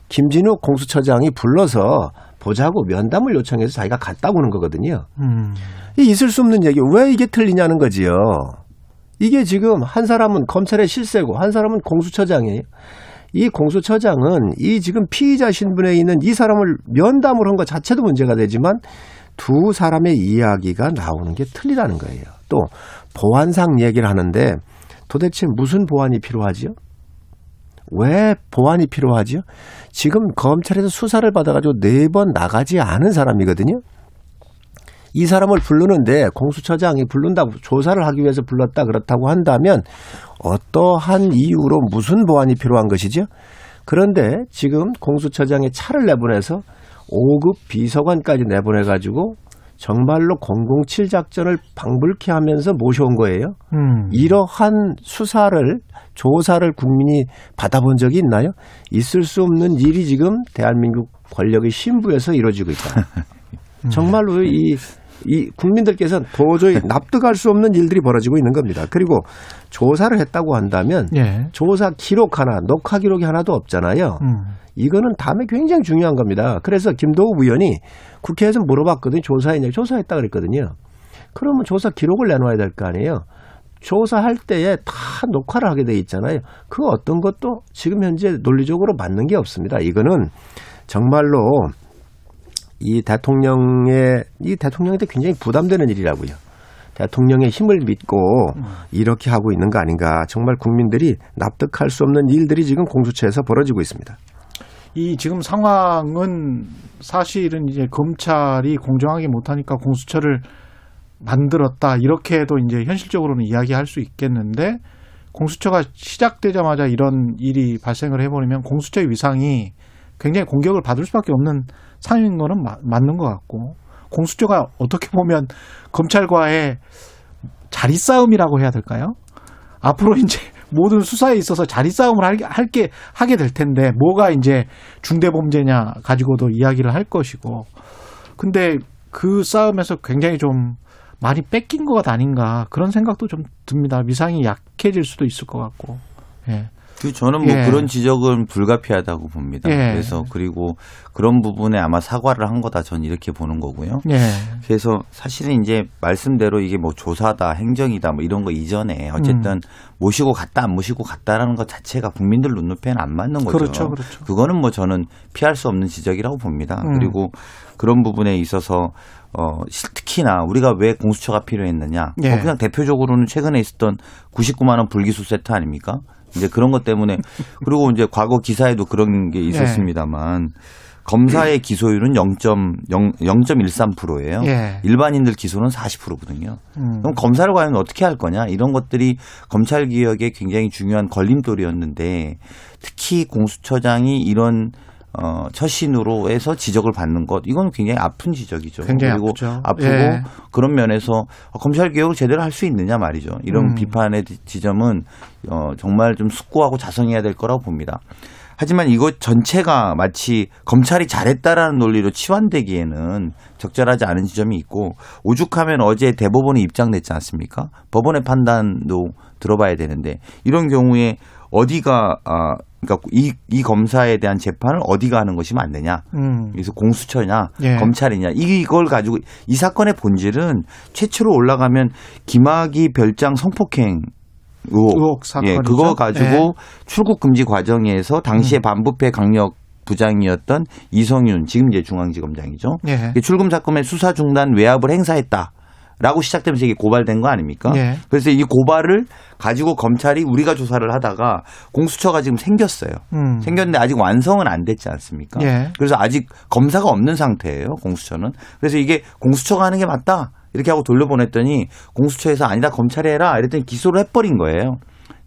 김진욱 공수처장이 불러서 보자고 면담을 요청해서 자기가 갔다고 하는 거거든요. 음. 이 있을 수 없는 얘기. 왜 이게 틀리냐는 거지요. 이게 지금 한 사람은 검찰의 실세고 한 사람은 공수처장이에요. 이 공수처장은 이 지금 피의자 신분에 있는 이 사람을 면담을 한 것 자체도 문제가 되지만 두 사람의 이야기가 나오는 게 틀리다는 거예요. 또 보안상 얘기를 하는데 도대체 무슨 보안이 필요하지요? 왜 보안이 필요하지요? 지금 검찰에서 수사를 받아가지고 네 번 나가지 않은 사람이거든요. 이 사람을 부르는데 공수처장이 부른다고 조사를 하기 위해서 불렀다 그렇다고 한다면 어떠한 이유로 무슨 보안이 필요한 것이죠? 그런데 지금 공수처장이 차를 내보내서 5급 비서관까지 내보내가지고 정말로 007 작전을 방불케 하면서 모셔온 거예요. 음. 이러한 수사를 조사를 국민이 받아본 적이 있나요? 있을 수 없는 일이 지금 대한민국 권력의 신부에서 이루어지고 있다. 정말로 이, 이 국민들께서는 도저히 납득할 수 없는 일들이 벌어지고 있는 겁니다. 그리고 조사를 했다고 한다면 예. 조사 기록 하나, 녹화 기록이 하나도 없잖아요. 음. 이거는 다음에 굉장히 중요한 겁니다. 그래서 김도우 의원이 국회에서 물어봤거든요. 조사했냐? 조사했다 그랬거든요. 그러면 조사 기록을 내놓아야 될 거 아니에요. 조사할 때에 다 녹화를 하게 돼 있잖아요. 그 어떤 것도 지금 현재 논리적으로 맞는 게 없습니다. 이거는 정말로 이 대통령의 이 대통령한테 굉장히 부담되는 일이라고요. 대통령의 힘을 믿고 이렇게 하고 있는 거 아닌가. 정말 국민들이 납득할 수 없는 일들이 지금 공수처에서 벌어지고 있습니다. 이 지금 상황은 사실은 이제 검찰이 공정하게 못하니까 공수처를 만들었다 이렇게도 이제 현실적으로는 이야기할 수 있겠는데 공수처가 시작되자마자 이런 일이 발생을 해버리면 공수처의 위상이 굉장히 공격을 받을 수밖에 없는 상황인 거는 마- 맞는 것 같고 공수처가 어떻게 보면 검찰과의 자리 싸움이라고 해야 될까요? 앞으로 이제 모든 수사에 있어서 자리 싸움을 할- 할게 하게 될 텐데 뭐가 이제 중대 범죄냐 가지고도 이야기를 할 것이고 근데 그 싸움에서 굉장히 좀 많이 뺏긴 것 아닌가 그런 생각도 좀 듭니다. 위상이 약해질 수도 있을 것 같고. 예. 그 저는 뭐 예. 그런 지적은 불가피하다고 봅니다. 예. 그래서 그리고 그런 부분에 아마 사과를 한 거다 전 이렇게 보는 거고요. 예. 그래서 사실은 이제 말씀대로 이게 뭐 조사다, 행정이다 뭐 이런 거 이전에 어쨌든 음. 모시고 갔다 안 모시고 갔다라는 것 자체가 국민들 눈높이에는 안 맞는 거죠. 그렇죠, 그렇죠. 그거는 뭐 저는 피할 수 없는 지적이라고 봅니다. 음. 그리고 그런 부분에 있어서 어 실- 특히나 우리가 왜 공수처가 필요했느냐? 예. 뭐 그냥 대표적으로는 최근에 있었던 99만 원 불기소 세트 아닙니까? 이제 그런 것 때문에 그리고 이제 과거 기사에도 그런 게 있었습니다만 검사의 기소율은 0.0.13%예요. 예. 일반인들 기소는 40%거든요. 음. 그럼 검사를 과연 어떻게 할 거냐 이런 것들이 검찰 개혁에 굉장히 중요한 걸림돌이었는데 특히 공수처장이 이런 어, 처신으로 해서 지적을 받는 것 이건 굉장히 아픈 지적이죠. 굉장히 그리고 아프죠. 아프고 예. 그런 면에서 검찰 개혁을 제대로 할 수 있느냐 말이죠. 이런 음. 비판의 지점은 어, 정말 좀 숙고하고 자성해야 될 거라고 봅니다. 하지만 이것 전체가 마치 검찰이 잘했다라는 논리로 치환되기에는 적절하지 않은 지점이 있고 오죽하면 어제 대법원이 입장 냈지 않습니까? 법원의 판단도 들어봐야 되는데 이런 경우에 어디가 아 그러니까 이, 이 검사에 대한 재판을 어디가 하는 것이 맞느냐. 음. 그래서 공수처냐, 예. 검찰이냐. 이걸 가지고 이 사건의 본질은 최초로 올라가면 김학의 별장 성폭행 의혹, 의혹 사건이죠. 예, 그거 가지고 예. 출국 금지 과정에서 당시에 음. 반부패 강력 부장이었던 이성윤 지금 이제 중앙지검장이죠. 예. 출금 사건의 수사 중단 외압을 행사했다. 라고 시작되면서 이게 고발된 거 아닙니까? 예. 그래서 이 고발을 가지고 검찰이 우리가 조사를 하다가 공수처가 지금 생겼어요. 음. 생겼는데 아직 완성은 안 됐지 않습니까? 예. 그래서 아직 검사가 없는 상태예요, 공수처는. 그래서 이게 공수처가 하는 게 맞다. 이렇게 하고 돌려보냈더니 공수처에서 아니다, 검찰이 해라. 이랬더니 기소를 해버린 거예요.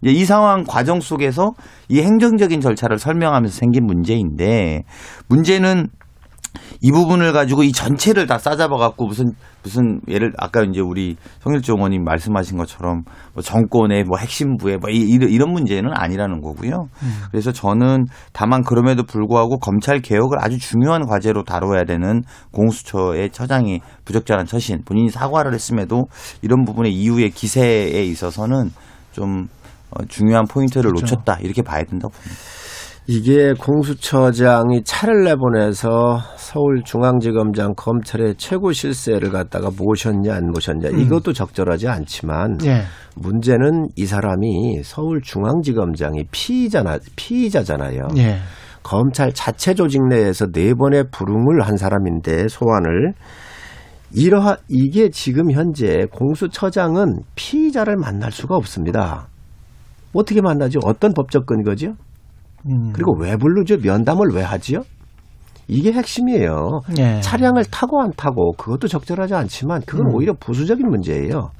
이 상황 과정 속에서 이 행정적인 절차를 설명하면서 생긴 문제인데 문제는 이 부분을 가지고 이 전체를 다 싸잡아 갖고 무슨 무슨 예를 아까 이제 우리 성일조 의원님 말씀하신 것처럼 뭐 정권의 뭐 핵심부의 뭐 이- 이런 이런 문제는 아니라는 거고요. 그래서 저는 다만 그럼에도 불구하고 검찰 개혁을 아주 중요한 과제로 다뤄야 되는 공수처의 처장이 부적절한 처신 본인이 사과를 했음에도 이런 부분의 이후의 기세에 있어서는 좀 어, 중요한 포인트를 그렇죠. 놓쳤다 이렇게 봐야 된다고 봅니다. 이게 공수처장이 차를 내보내서 서울중앙지검장 검찰의 최고 실세를 갖다가 모셨냐 안 모셨냐 음. 이것도 적절하지 않지만 예. 문제는 이 사람이 서울중앙지검장이 피의자나 피의자잖아요. 예. 검찰 자체 조직 내에서 네 번의 불응을 한 사람인데 소환을 이러한 이게 지금 현재 공수처장은 피의자를 만날 수가 없습니다. 어떻게 만나죠? 어떤 법적 근거죠? 음. 그리고 왜 부르죠? 면담을 왜 하지요? 이게 핵심이에요. 예. 차량을 타고 안 타고 그것도 적절하지 않지만 그건 음. 오히려 부수적인 문제예요.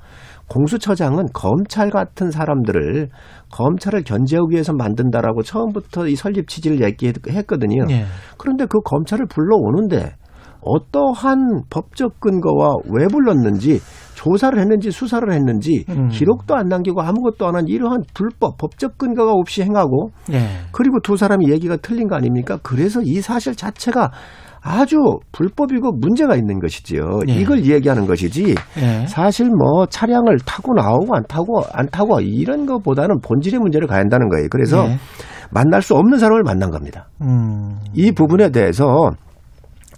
공수처장은 검찰 같은 사람들을 검찰을 견제하기 위해서 만든다라고 처음부터 이 설립 취지를 얘기했거든요. 예. 그런데 그 검찰을 불러오는데 어떠한 법적 근거와 왜 불렀는지 조사를 했는지 수사를 했는지 음. 기록도 안 남기고 아무것도 안 한 이러한 불법 법적 근거가 없이 행하고 예. 그리고 두 사람이 얘기가 틀린 거 아닙니까? 그래서 이 사실 자체가 아주 불법이고 문제가 있는 것이지요. 예. 이걸 얘기하는 것이지. 예. 사실 뭐 차량을 타고 나오고 안 타고 안 타고 이런 것보다는 본질의 문제를 가야 한다는 거예요. 그래서 예. 만날 수 없는 사람을 만난 겁니다. 음. 이 부분에 대해서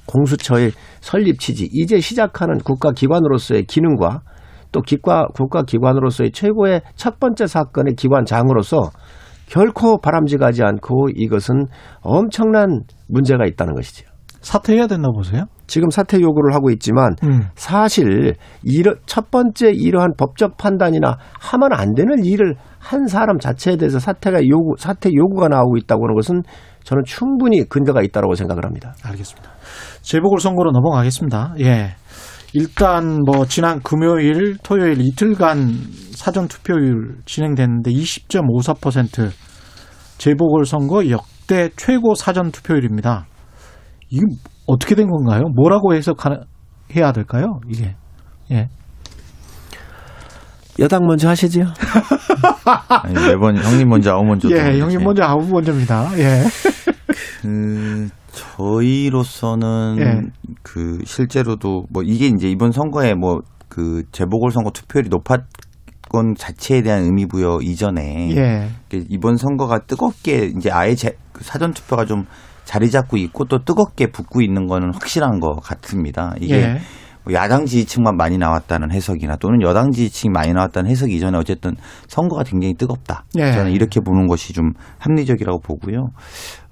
공수처의 설립 취지, 이제 시작하는 국가기관으로서의 기능과 또 기과, 국가기관으로서의 최고의 첫 번째 사건의 기관장으로서 결코 바람직하지 않고 이것은 엄청난 문제가 있다는 것이죠. 사퇴해야 된다고 보세요? 지금 사퇴 요구를 하고 있지만 음. 사실 이러, 첫 번째 이러한 법적 판단이나 하면 안 되는 일을 한 사람 자체에 대해서 사퇴가 요구, 사퇴 요구가 나오고 있다고 하는 것은 저는 충분히 근거가 있다고 생각을 합니다. 알겠습니다. 재보궐 선거로 넘어가겠습니다. 예. 일단 뭐 지난 금요일, 토요일 이틀간 사전 투표율 진행됐는데 20.54% 재보궐 선거 역대 최고 사전 투표율입니다. 이게 어떻게 된 건가요? 뭐라고 해석해야 될까요? 이게 예. 여당 먼저 하시죠. 아니, 매번 형님 먼저 아우 먼저. 예, 형님 먼저 아우 먼저입니다. 예. 그 저희로서는 예. 그 실제로도 뭐 이게 이제 이번 선거에 뭐 그 재보궐 선거 투표율이 높았 건 자체에 대한 의미 부여 이전에 예. 이번 선거가 뜨겁게 이제 아예 제, 그 사전 투표가 좀 자리 잡고 있고 또 뜨겁게 붙고 있는 거는 확실한 것 같습니다. 이게 예. 뭐 야당 지지층만 많이 나왔다는 해석이나 또는 여당 지지층이 많이 나왔다는 해석 이전에 어쨌든 선거가 굉장히 뜨겁다. 예. 저는 이렇게 보는 것이 좀 합리적이라고 보고요.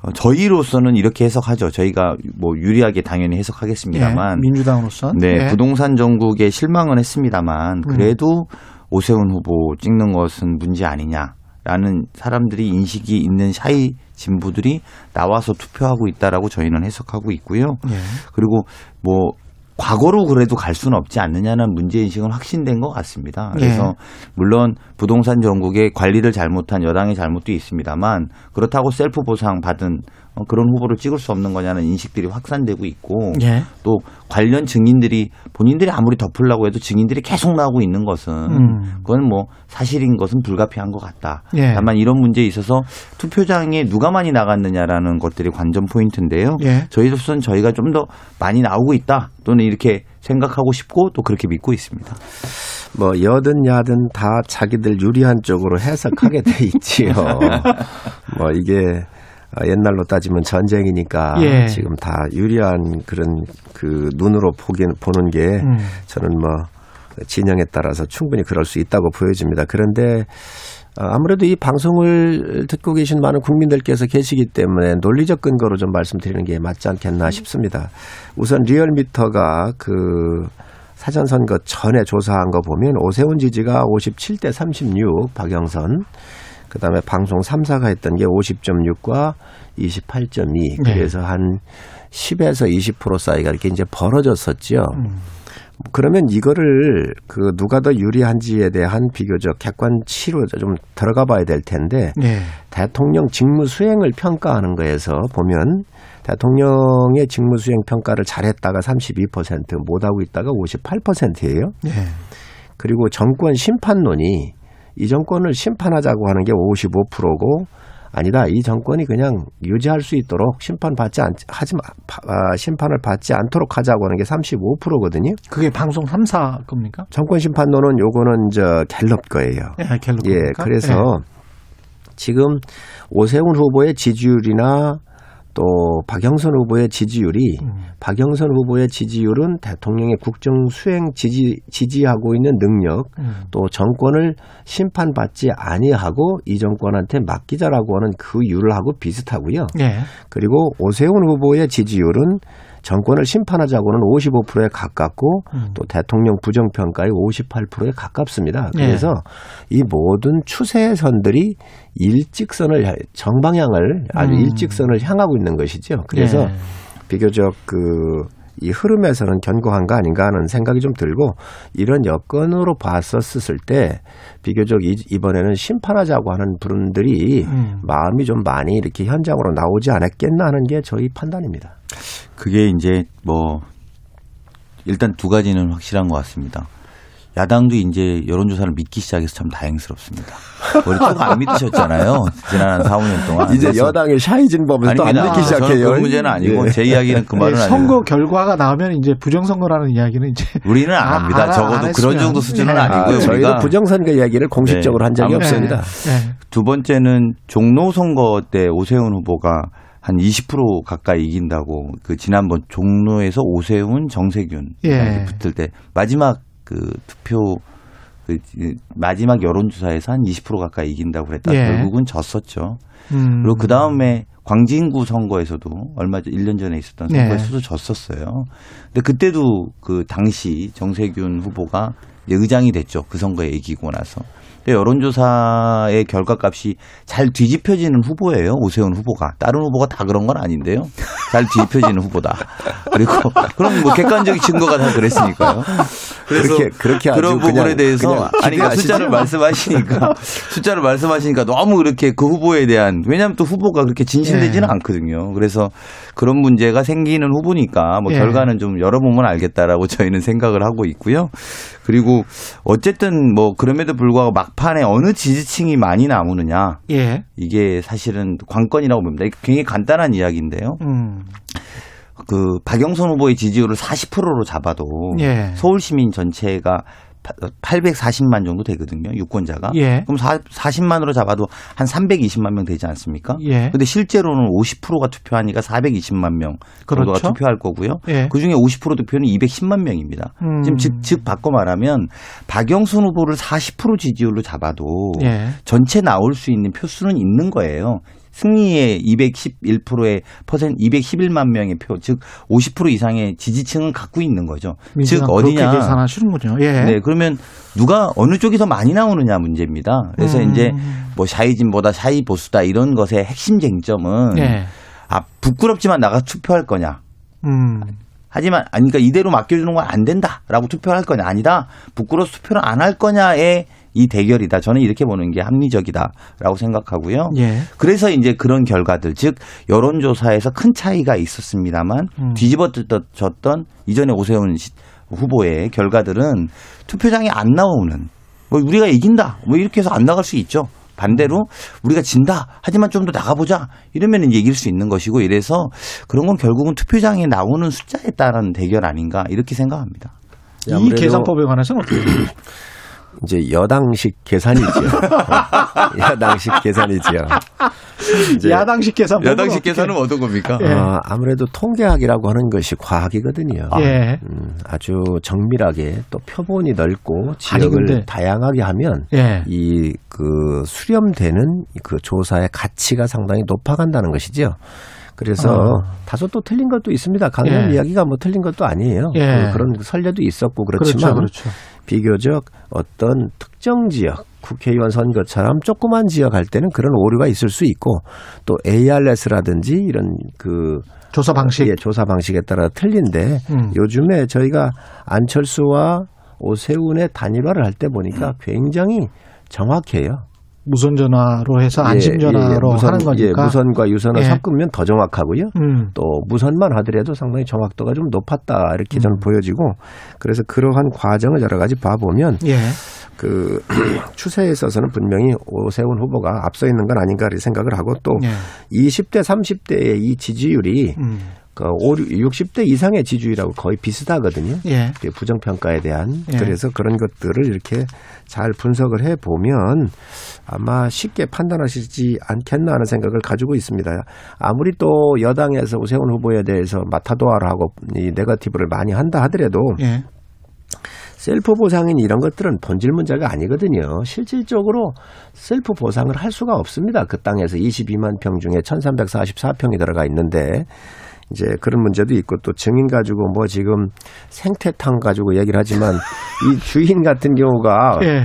어, 저희로서는 이렇게 해석하죠. 저희가 뭐 유리하게 당연히 해석하겠습니다만 예. 민주당으로서 네, 예. 부동산 정국에 실망은 했습니다만 그래도 오세훈 후보 찍는 것은 문제 아니냐라는 사람들이 인식이 있는 샤이 진부들이 나와서 투표하고 있다라고 저희는 해석하고 있고요. 예. 그리고 뭐 과거로 그래도 갈 수는 없지 않느냐는 문제인식은 확신된 것 같습니다. 그래서 물론 부동산 정국의 관리를 잘못한 여당의 잘못도 있습니다만 그렇다고 셀프 보상 받은 어, 그런 후보를 찍을 수 없는 거냐는 인식들이 확산되고 있고 예. 또 관련 증인들이 본인들이 아무리 덮으려고 해도 증인들이 계속 나오고 있는 것은 음. 그건 뭐 사실인 것은 불가피한 것 같다. 예. 다만 이런 문제에 있어서 투표장에 누가 많이 나갔느냐라는 것들이 관전 포인트인데요. 예. 저희로서는 저희가 좀 더 많이 나오고 있다 또는 이렇게 생각하고 싶고 또 그렇게 믿고 있습니다. 뭐 여든 야든 다 자기들 유리한 쪽으로 해석하게 돼 있지요. 뭐 이게 옛날로 따지면 전쟁이니까 예. 지금 다 유리한 그런 그 눈으로 보기 보는 게 음. 저는 뭐 진영에 따라서 충분히 그럴 수 있다고 보여집니다. 그런데 어, 아무래도 이 방송을 듣고 계신 많은 국민들께서 계시기 때문에 논리적 근거로 좀 말씀드리는 게 맞지 않겠나 싶습니다. 우선 리얼미터가 그 사전선거 전에 조사한 거 보면 오세훈 지지가 57대 36, 박영선, 그 다음에 방송 3사가 했던 게 50.6과 28.2. 네. 그래서 한 10에서 20% 사이가 이렇게 이제 벌어졌었죠. 그러면 이거를 그 누가 더 유리한지에 대한 비교적 객관치로 좀 들어가 봐야 될 텐데 네. 대통령 직무 수행을 평가하는 거에서 보면 대통령의 직무 수행 평가를 잘했다가 32% 못하고 있다가 58%예요. 네. 그리고 정권 심판론이 이 정권을 심판하자고 하는 게 55%고 아니다. 이 정권이 그냥 유지할 수 있도록 심판받지 않, 하지 마, 파- 아, 심판을 받지 않도록 하자고 하는 게 35%거든요. 그게 방송 3사 겁니까? 정권 심판론은 요거는 저 갤럽 거예요. 예, 갤럽 예, 겁니까? 그래서 지금 오세훈 후보의 지지율이나 또 박영선 후보의 지지율이 음. 박영선 후보의 지지율은 대통령의 국정 수행 지지 지지하고 있는 능력 음. 또 정권을 심판받지 아니하고 이 정권한테 맡기자라고 하는 그 율하고 비슷하고요. 예. 그리고 오세훈 후보의 지지율은 정권을 심판하자고는 55%에 가깝고 음. 또 대통령 부정평가의 58%에 가깝습니다. 예. 그래서 이 모든 추세선들이 일직선을 향- 정방향을 아주 음. 일직선을 향하고 있는 것이죠. 그래서 예. 비교적 그 이 흐름에서는 견고한 거 아닌가 하는 생각이 좀 들고 이런 여건으로 봤었을 때 비교적 이- 이번에는 심판하자고 하는 분들이 음. 마음이 좀 많이 이렇게 현장으로 나오지 않았겠나 하는 게 저희 판단입니다. 그게 이제 뭐 일단 두 가지는 확실한 것 같습니다. 야당도 이제 여론조사를 믿기 시작해서 참 다행스럽습니다. 원래 조금 안 믿으셨잖아요. 지난 한 4, 5년 동안. 이제 여당의 샤이진 법을 또안 아닙니다. 믿기 시작해요. 그 문제는 아니고 예. 제 이야기는 그 예, 말은 선거 아니고 결과가 나오면 이제 부정선거라는 이야기는 이제 우리는 안 아, 합니다. 안- 적어도 안 그런. 정도 수준은 예. 아니고요. 아, 저희도 부정선거 이야기를 공식적으로 네. 한 적이 아무튼 없습니다. 예. 두 번째는 종로 선거 때 오세훈 후보가 한 20% 가까이 이긴다고 그 지난번 종로에서 오세훈 정세균 예. 붙을 때 마지막 그 투표 그 마지막 여론조사에서 한 20% 가까이 이긴다고 그랬다. 예. 결국은 졌었죠. 음. 그리고 그 다음에 광진구 선거에서도 얼마 전 1년 전에 있었던 네. 선거에서도 졌었어요. 근데 그때도 그 당시 정세균 후보가 이제 의장이 됐죠. 그 선거에 이기고 나서. 근데 여론조사의 결과값이 잘 뒤집혀지는 후보예요. 오세훈 후보가. 다른 후보가 다 그런 건 아닌데요. 잘 뒤집혀지는 후보다. 그리고 그럼 뭐 객관적인 증거가 다 그랬으니까요. 그래서 그렇게- 그렇게 그런 부분에 그냥- 대해서 그냥 아니 그러니까? 숫자를 말씀하시니까 숫자를 말씀하시니까 너무 그렇게 그 후보에 대한 왜냐하면 또 후보가 그렇게 진실되지는 예. 않거든요. 그래서 그런 문제가 생기는 후보니까 뭐 예. 결과는 좀 열어보면 알겠다라고 저희는 생각을 하고 있고요. 그리고 어쨌든 뭐 그럼에도 불구하고 막 판에 어느 지지층이 많이 남으느냐 예. 이게 사실은 관건이라고 봅니다. 이게 굉장히 간단한 이야기인데요. 음. 그 박영선 후보의 지지율을 40%로 잡아도 예. 서울 시민 전체가 840만 정도 되거든요. 유권자가. 예. 그럼 40만으로 잡아도 한 320만 명 되지 않습니까? 예. 근데 실제로는 50%가 투표하니까 420만 명 정도가 그렇죠. 투표할 거고요. 예. 그중에 50% 투표는 210만 명입니다. 음. 지금 즉, 즉 바꿔 말하면 박영순 후보를 40% 지지율로 잡아도 예. 전체 나올 수 있는 표수는 있는 거예요. 승리의 211%의 퍼센트 211만 명의 표, 즉 50% 이상의 지지층은 갖고 있는 거죠. 즉 어디냐? 그렇게 계산하시는군요. 예. 네, 그러면 누가 어느 쪽이 더 많이 나오느냐 문제입니다. 그래서 음. 이제 뭐 샤이진보다 샤이 보수다 이런 것의 핵심 쟁점은 예. 아 부끄럽지만 나가 투표할 거냐. 음. 하지만 아니 그러니까 이대로 맡겨주는 건 안 된다라고 투표할 거냐 아니다 부끄러워서 투표를 안 할 거냐의 이 대결이다 저는 이렇게 보는 게 합리적이다라고 생각하고요. 예. 그래서 이제 그런 결과들 즉 여론조사에서 큰 차이가 있었습니다만 음. 뒤집어졌던 이전에 오세훈 시- 후보의 결과들은 투표장에 안 나오는 뭐 우리가 이긴다 뭐 이렇게 해서 안 나갈 수 있죠. 반대로 우리가 진다 하지만 좀 더 나가보자 이러면 이제 이길 수 있는 것이고 이래서 그런 건 결국은 투표장에 나오는 숫자에 따른 대결 아닌가 이렇게 생각합니다. 이 계산법에 관해서는 어떻게? 이제 여당식 계산이죠. 야당식 계산이죠. 이제 야당식 계산. 야당식 계산은 어떤 겁니까? 예. 어, 아무래도 통계학이라고 하는 것이 과학이거든요. 예. 음, 아주 정밀하게 또 표본이 넓고 아니, 지역을 근데- 다양하게 하면 예. 이그 수렴되는 그 조사의 가치가 상당히 높아간다는 것이죠. 그래서 어. 다소 또 틀린 것도 있습니다. 강연 예. 이야기가 뭐 틀린 것도 아니에요. 예. 그, 런 설례도 있었고 그렇죠, 그렇지만 그렇죠. 비교적 어떤 특정 지역 국회의원 선거처럼 조그만 지역 할 때는 그런 오류가 있을 수 있고 또 ARS라든지 이런 그 조사 방식. 예, 조사 방식에 따라 틀린데 음. 요즘에 저희가 안철수와 오세훈의 단일화를 할 때 보니까 굉장히 정확해요. 무선 전화로 해서 안심 예, 전화로 예, 예. 무선, 하는 거니까. 예, 무선과 유선을 예. 섞으면 더 정확하고요. 음. 또 무선만 하더라도 상당히 정확도가 좀 높았다 이렇게 음. 저는 보여지고 그래서 그러한 과정을 여러 가지 봐보면 예. 그 추세에 있어서는 분명히 오세훈 후보가 앞서 있는 건 아닌가 이렇게 생각을 하고 또 예. 20대 30대의 이 지지율이 음. 그 60대 이상의 지지율하고 거의 비슷하거든요. 예. 그 부정평가에 대한 예. 그래서 그런 것들을 이렇게 잘 분석을 해 보면 아마 쉽게 판단하시지 않겠나 하는 생각을 가지고 있습니다. 아무리 또 여당에서 오세훈 후보에 대해서 마타도아를 하고 이 네거티브를 많이 한다 하더라도 예. 셀프 보상인 이런 것들은 본질 문제가 아니거든요. 실질적으로 셀프 보상을 할 수가 없습니다. 그 땅에서 22만 평 중에 1344평이 들어가 있는데 이제 그런 문제도 있고 또 증인 가지고 뭐 지금 생태탕 가지고 얘기를 하지만 이 주인 같은 경우가 예.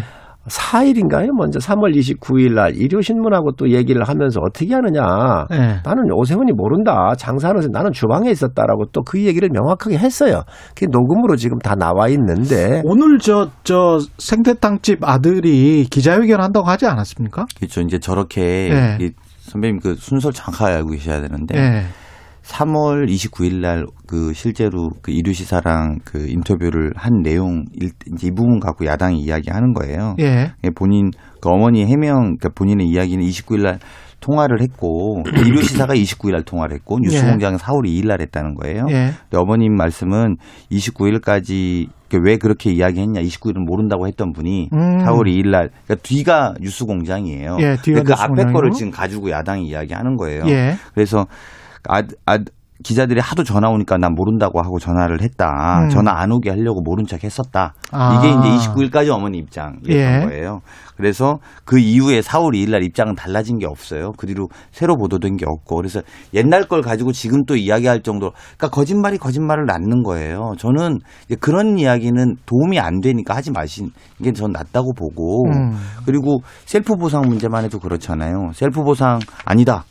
4일인가요? 먼저 3월 29일 날 일요신문하고 또 얘기를 하면서 어떻게 하느냐. 예. 나는 오세훈이 모른다. 장사하면서 나는 주방에 있었다라고 또 그 얘기를 명확하게 했어요. 그게 녹음으로 지금 다 나와 있는데 오늘 저, 저 생태탕집 아들이 기자회견 한다고 하지 않았습니까? 그렇죠. 이제 저렇게 네. 이 선배님 그 순서를 정확하게 알고 계셔야 되는데 예. 3월 29일 날 그 실제로 그 이류 시사랑 그 인터뷰를 한 내용 일, 이제 이 부분 갖고 야당이 이야기하는 거예요. 예. 예, 본인 그 어머니 해명 그러니까 본인의 이야기는 29일 날 통화를 했고 이류 시사가 29일 날 통화를 했고 뉴스공장은 4월 2일 날 했다는 거예요. 예. 근데 어머님 말씀은 29일까지 왜 그렇게 이야기했냐 29일은 모른다고 했던 분이 음. 4월 2일 날 그러니까 뒤가 뉴스공장이에요. 예, 뒤가 근데 그 앞에. 거를 지금 가지고 야당이 이야기하는 거예요. 예. 그래서 아, 아, 기자들이 하도 전화 오니까 난 모른다고 하고 전화를 했다. 음. 전화 안 오게 하려고 모른 척 했었다. 아. 이게 이제 29일까지 어머니 입장이었던 예. 거예요. 그래서 그 이후에 4월 2일 날 입장은 달라진 게 없어요. 그 뒤로 새로 보도된 게 없고. 그래서 옛날 걸 가지고 지금 또 이야기할 정도로 그러니까 거짓말이 거짓말을 낳는 거예요. 저는 그런 이야기는 도움이 안 되니까 하지 마신 게 전 낫다고 보고 음. 그리고 셀프 보상 문제만 해도 그렇잖아요. 셀프 보상 아니다.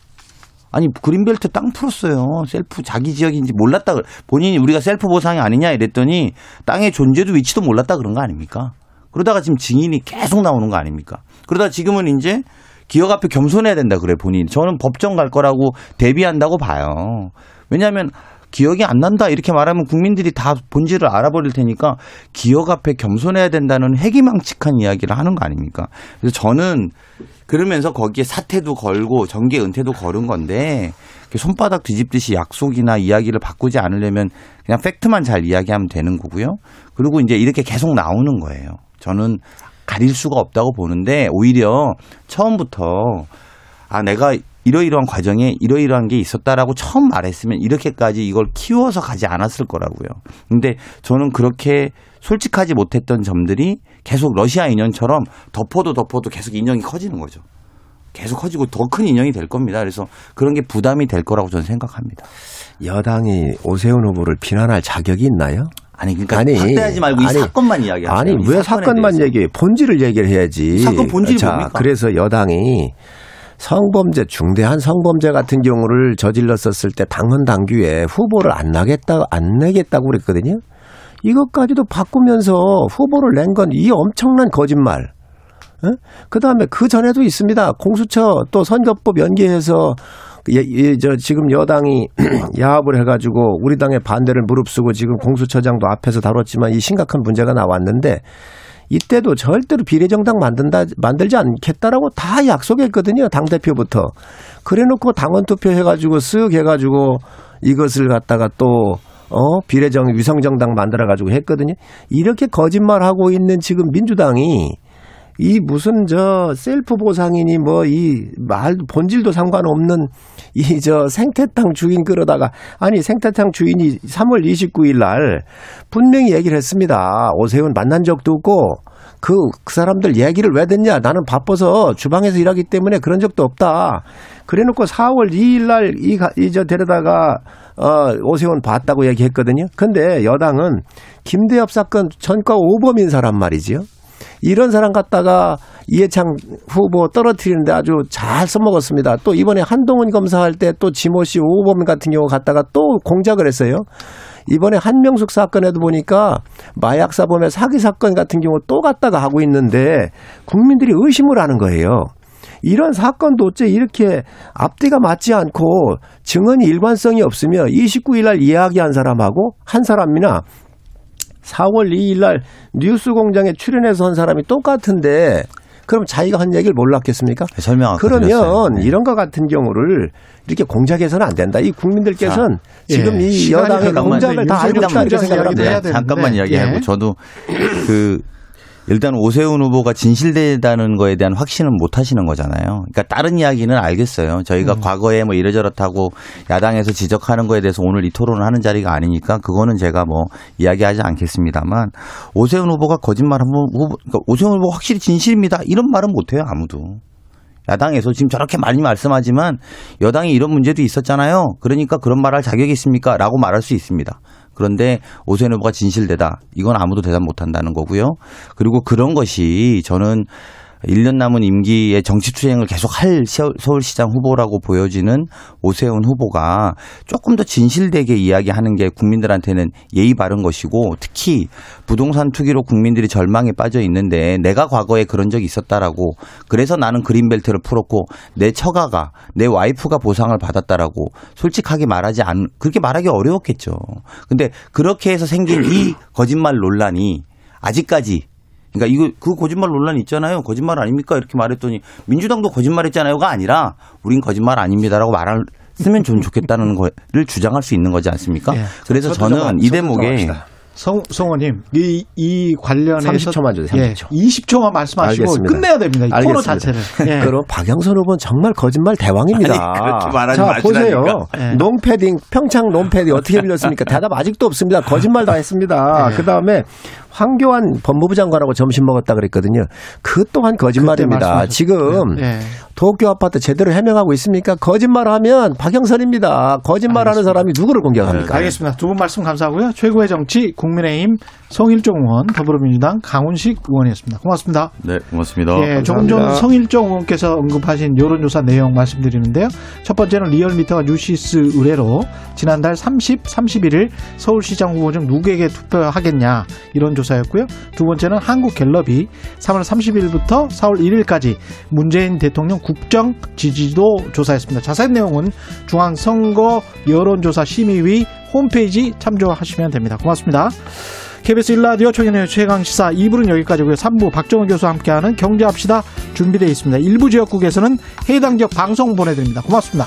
아니 그린벨트 땅 풀었어요. 셀프 자기 지역인지 몰랐다. 그- 본인이 우리가 셀프 보상이 아니냐 이랬더니 땅의 존재도 위치도 몰랐다 그런 거 아닙니까? 그러다가 지금 증인이 계속 나오는 거 아닙니까? 그러다 지금은 이제 기억 앞에 겸손해야 된다 그래 본인. 저는 법정 갈 거라고 대비한다고 봐요. 왜냐하면 기억이 안 난다 이렇게 말하면 국민들이 다 본질을 알아버릴 테니까 기억 앞에 겸손해야 된다는 해괴망측한 이야기를 하는 거 아닙니까? 그래서 저는 그러면서 거기에 사퇴도 걸고 정계 은퇴도 걸은 건데 손바닥 뒤집듯이 약속이나 이야기를 바꾸지 않으려면 그냥 팩트만 잘 이야기하면 되는 거고요. 그리고 이제 이렇게 계속 나오는 거예요. 저는 가릴 수가 없다고 보는데 오히려 처음부터 아 내가 이러이러한 과정에 이러이러한 게 있었다라고 처음 말했으면 이렇게까지 이걸 키워서 가지 않았을 거라고요. 근데 저는 그렇게 솔직하지 못했던 점들이 계속 러시아 인연처럼 덮어도 덮어도 계속 인형이 커지는 거죠. 계속 커지고 더 큰 인형이 될 겁니다. 그래서 그런 게 부담이 될 거라고 저는 생각합니다. 여당이 오세훈 후보를 비난할 자격이 있나요? 아니 그러니까 확대하지 말고 이 사건만 이야기하세요. 아니 이왜 사건만 대해서. 얘기해? 본질을 얘기를 해야지. 사건 본질이 자, 뭡니까? 그래서 여당이 성범죄 중대한 성범죄 같은 경우를 저질렀었을 때 당헌 당규에 후보를 안 나겠다 안 내겠다고 그랬거든요. 이것까지도 바꾸면서 후보를 낸 건 이 엄청난 거짓말. 그 다음에 그 전에도 있습니다. 공수처 또 선거법 연계해서 예, 예, 저 지금 여당이 야합을 해가지고 우리 당의 반대를 무릅쓰고 지금 공수처장도 앞에서 다뤘지만 이 심각한 문제가 나왔는데 이때도 절대로 비례정당 만든다 만들지 않겠다라고 다 약속했거든요 당 대표부터 그래놓고 당원 투표 해가지고 쓱 해가지고 이것을 갖다가 또 어, 비례정 위성정당 만들어 가지고 했거든요. 이렇게 거짓말하고 있는 지금 민주당이 이 무슨 저 셀프 보상이니 뭐 이 말 본질도 상관없는 이 저 생태탕 주인 끌어다가 아니 생태탕 주인이 3월 29일 날 분명히 얘기를 했습니다. 오세훈 만난 적도 없고 그, 그 사람들 얘기를 왜 듣냐? 나는 바빠서 주방에서 일하기 때문에 그런 적도 없다. 그래 놓고 4월 2일 날 이, 이, 저, 데려다가, 어, 오세훈 봤다고 얘기했거든요. 근데 여당은 김대엽 사건 전과 오범인 사람 말이지요. 이런 사람 갖다가 이해창 후보 떨어뜨리는데 아주 잘 써먹었습니다. 또 이번에 한동훈 검사할 때 또 지모 씨 오범 같은 경우 갖다가 또 공작을 했어요. 이번에 한명숙 사건에도 보니까 마약 사범의 사기 사건 같은 경우 또 갖다가 하고 있는데 국민들이 의심을 하는 거예요. 이런 사건도 어째 이렇게 앞뒤가 맞지 않고 증언이 일관성이 없으며 29일 날 이야기한 사람하고 한 사람이나 4월 2일 날 뉴스 공장에 출연해서 한 사람이 똑같은데 그럼 자기가 한 얘기를 몰랐겠습니까? 네, 설명 그러면 네. 이런 것 같은 경우를 이렇게 공작해서는 안 된다. 이 국민들께서는 자, 지금 예. 이 여당의 공작을 다 알고 있다 이렇게 생각합니다. 잠깐만 이야기하고 예. 저도 그 일단 오세훈 후보가 진실되다는 거에 대한 확신은 못 하시는 거잖아요. 그러니까 다른 이야기는 알겠어요. 저희가 음. 과거에 뭐 이러저렇다고 야당에서 지적하는 거에 대해서 오늘 이 토론을 하는 자리가 아니니까 그거는 제가 뭐 이야기하지 않겠습니다만 오세훈 후보가 거짓말 한번 후보, 그러니까 오세훈 후보 확실히 진실입니다. 이런 말은 못 해요. 아무도. 야당에서 지금 저렇게 많이 말씀하지만 여당이 이런 문제도 있었잖아요. 그러니까 그런 말 할 자격이 있습니까? 라고 말할 수 있습니다. 그런데 오세훈 후보가 진실되다. 이건 아무도 대답 못 한다는 거고요. 그리고 그런 것이 저는 1년 남은 임기에 정치 투쟁을 계속 할 서울시장 후보라고 보여지는 오세훈 후보가 조금 더 진실되게 이야기하는 게 국민들한테는 예의 바른 것이고 특히 부동산 투기로 국민들이 절망에 빠져 있는데 내가 과거에 그런 적이 있었다라고 그래서 나는 그린벨트를 풀었고 내 처가가 내 와이프가 보상을 받았다라고 솔직하게 말하지 않 그렇게 말하기 어려웠겠죠. 근데 그렇게 해서 생긴 이 거짓말 논란이 아직까지 그러니까 이거 그 거짓말 논란 있잖아요. 거짓말 아닙니까? 이렇게 말했더니 민주당도 거짓말했잖아요가 아니라 우린 거짓말 아닙니다라고 말을 쓰면 좀 좋겠다는 거를 주장할 수 있는 거지 않습니까? 네. 그래서 저는 이 대목에 성, 성호님, 이, 이 관련해서 30초만 주세요. 30초. 예, 20초만 말씀하시고 알겠습니다. 끝내야 됩니다. 이 코너 자체를. 예. 그럼 박영선 후보는 정말 거짓말 대왕입니다. 아니, 그렇게 말하지 자, 보세요. 예. 농패딩, 평창 농패딩 어떻게 빌렸습니까? 대답 아직도 없습니다. 거짓말 다 했습니다. 예. 그 다음에 황교안 법무부 장관하고 점심 먹었다 그랬거든요. 그 또한 거짓말입니다. 지금 네. 도쿄 아파트 제대로 해명하고 있습니까? 거짓말하면 박영선입니다. 거짓말하는 사람이 누구를 공격합니까? 네, 알겠습니다. 두 분 말씀 감사하고요. 최고의 정치 국민의힘 성일종 의원, 더불어민주당 강훈식 의원이었습니다. 고맙습니다. 네, 고맙습니다. 예, 조금 전 성일종 의원께서 언급하신 여론조사 내용 말씀드리는데요. 첫 번째는 리얼미터가 뉴시스 의뢰로 지난달 30, 31일 서울시장 후보 중 누구에게 투표하겠냐 이런 조사였고요. 두 번째는 한국갤럽이 3월 30일부터 4월 1일까지 문재인 대통령 국정 지지도 조사했습니다. 자세한 내용은 중앙선거 여론조사 심의위 홈페이지 참조하시면 됩니다. 고맙습니다. KBS 1라디오 최경의 최강시사 2부는 여기까지고요. 3부 박정호 교수와 함께하는 경제합시다 준비되어 있습니다. 일부 지역국에서는 해당 지역 방송 보내드립니다. 고맙습니다.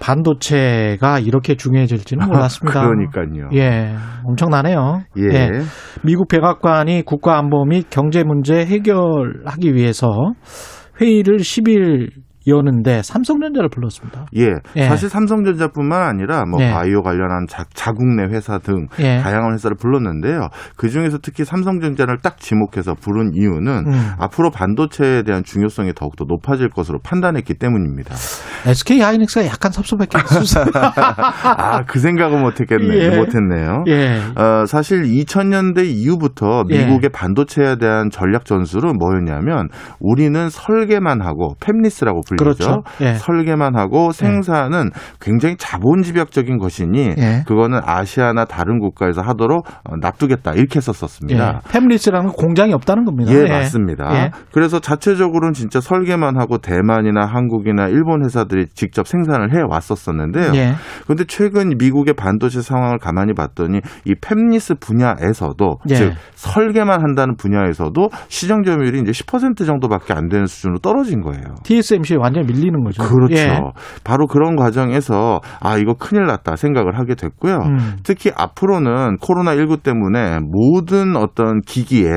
반도체가 이렇게 중요해질지는 몰랐습니다. 그러니까요. 예, 엄청나네요. 예. 예. 미국 백악관이 국가안보 및 경제 문제 해결하기 위해서 회의를 10일 여는데 삼성전자를 불렀습니다. 예, 예. 사실 삼성전자뿐만 아니라 뭐 예. 바이오 관련한 자, 자국 내 회사 등 예. 다양한 회사를 불렀는데요. 그 중에서 특히 삼성전자를 딱 지목해서 부른 이유는 음. 앞으로 반도체에 대한 중요성이 더욱더 높아질 것으로 판단했기 때문입니다. SK 하이닉스가 약간 섭섭했겠어요. 아, 그 생각은 못했겠네, 예. 못했네요. 예. 어, 사실 2000년대 이후부터 예. 미국의 반도체에 대한 전략 전술은 뭐였냐면 우리는 설계만 하고 팹리스라고 불리죠. 그렇죠. 예. 설계만 하고 생산은 굉장히 자본 집약적인 것이니 예. 그거는 아시아나 다른 국가에서 하도록 어, 놔두겠다 이렇게 했었었습니다. 예. 팸리스라는 공장이 없다는 겁니다. 예, 맞습니다. 예. 그래서 자체적으로는 진짜 설계만 하고 대만이나 한국이나 일본 회사들이 직접 생산을 해 왔었었는데요. 예. 그런데 최근 미국의 반도체 상황을 가만히 봤더니 이 팹리스 분야에서도 예. 즉 설계만 한다는 분야에서도 시장 점유율이 이제 10% 정도밖에 안 되는 수준으로 떨어진 거예요. TSMC에 완전히 밀리는 거죠. 그렇죠. 예. 바로 그런 과정에서 아 이거 큰일 났다 생각을 하게 됐고요. 음. 특히 앞으로는 코로나 19 때문에 모든 어떤 기기에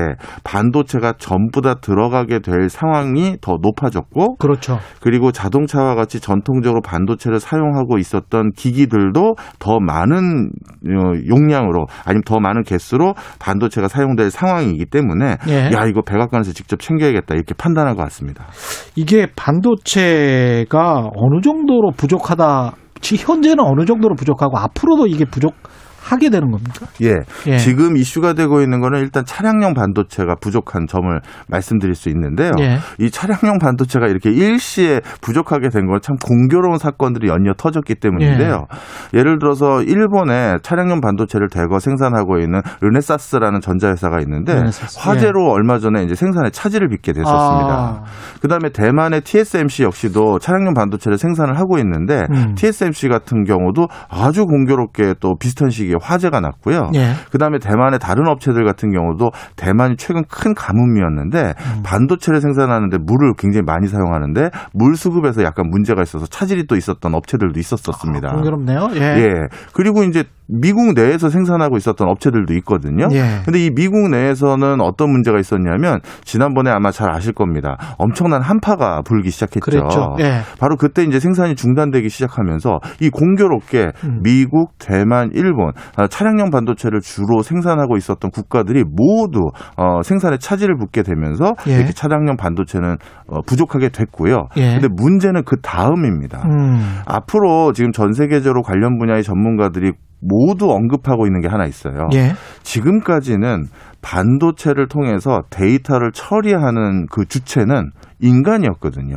반도체가 전부 다 들어가게 될 상황이 더 높아졌고 그렇죠. 그리고 자동차와 같이 전통적으로 반도체를 사용하고 있었던 기기들도 더 많은 어, 용량으로 아니면 더 많은 개수로 반도체가 사용될 상황이기 때문에 예. 야 이거 백악관에서 직접 챙겨야겠다 이렇게 판단한 것 같습니다. 이게 반도체 가 어느 정도로 부족하다. 지 현재는 어느 정도로 부족하고 앞으로도 이게 부족 하게 되는 겁니까? 예. 예. 지금 이슈가 되고 있는 거는 일단 차량용 반도체가 부족한 점을 말씀드릴 수 있는데요. 예. 이 차량용 반도체가 이렇게 일시에 부족하게 된 건 참 공교로운 사건들이 연이어 터졌기 때문인데요. 예. 를 들어서 일본에 차량용 반도체를 대거 생산하고 있는 르네사스라는 전자회사가 있는데 르네사스. 화재로 얼마 전에 이제 생산에 차질을 빚게 됐었습니다. 아. 그다음에 대만의 TSMC 역시도 차량용 반도체를 생산을 하고 있는데 음. TSMC 같은 경우도 아주 공교롭게 또 비슷한 시기에 화재가 났고요. 예. 그다음에 대만의 다른 업체들 같은 경우도 대만이 최근 큰 가뭄이었는데 음. 반도체를 생산하는데 물을 굉장히 많이 사용하는데 물 수급에서 약간 문제가 있어서 차질이 또 있었던 업체들도 있었었습니다. 아, 공교롭네요. 예. 예. 그리고 이제 미국 내에서 생산하고 있었던 업체들도 있거든요. 예. 근데 이 미국 내에서는 어떤 문제가 있었냐면 지난번에 아마 잘 아실 겁니다. 엄청난 한파가 불기 시작했죠. 그랬죠. 예. 바로 그때 이제 생산이 중단되기 시작하면서 이 공교롭게 음. 미국, 대만, 일본 아, 차량용 반도체를 주로 생산하고 있었던 국가들이 모두 어, 생산에 차질을 빚게 되면서 예. 이렇게 차량용 반도체는 어, 부족하게 됐고요. 예. 근데 문제는 그 다음입니다. 음. 앞으로 지금 전 세계적으로 관련 분야의 전문가들이 모두 언급하고 있는 게 하나 있어요. 예. 지금까지는 반도체를 통해서 데이터를 처리하는 그 주체는 인간이었거든요.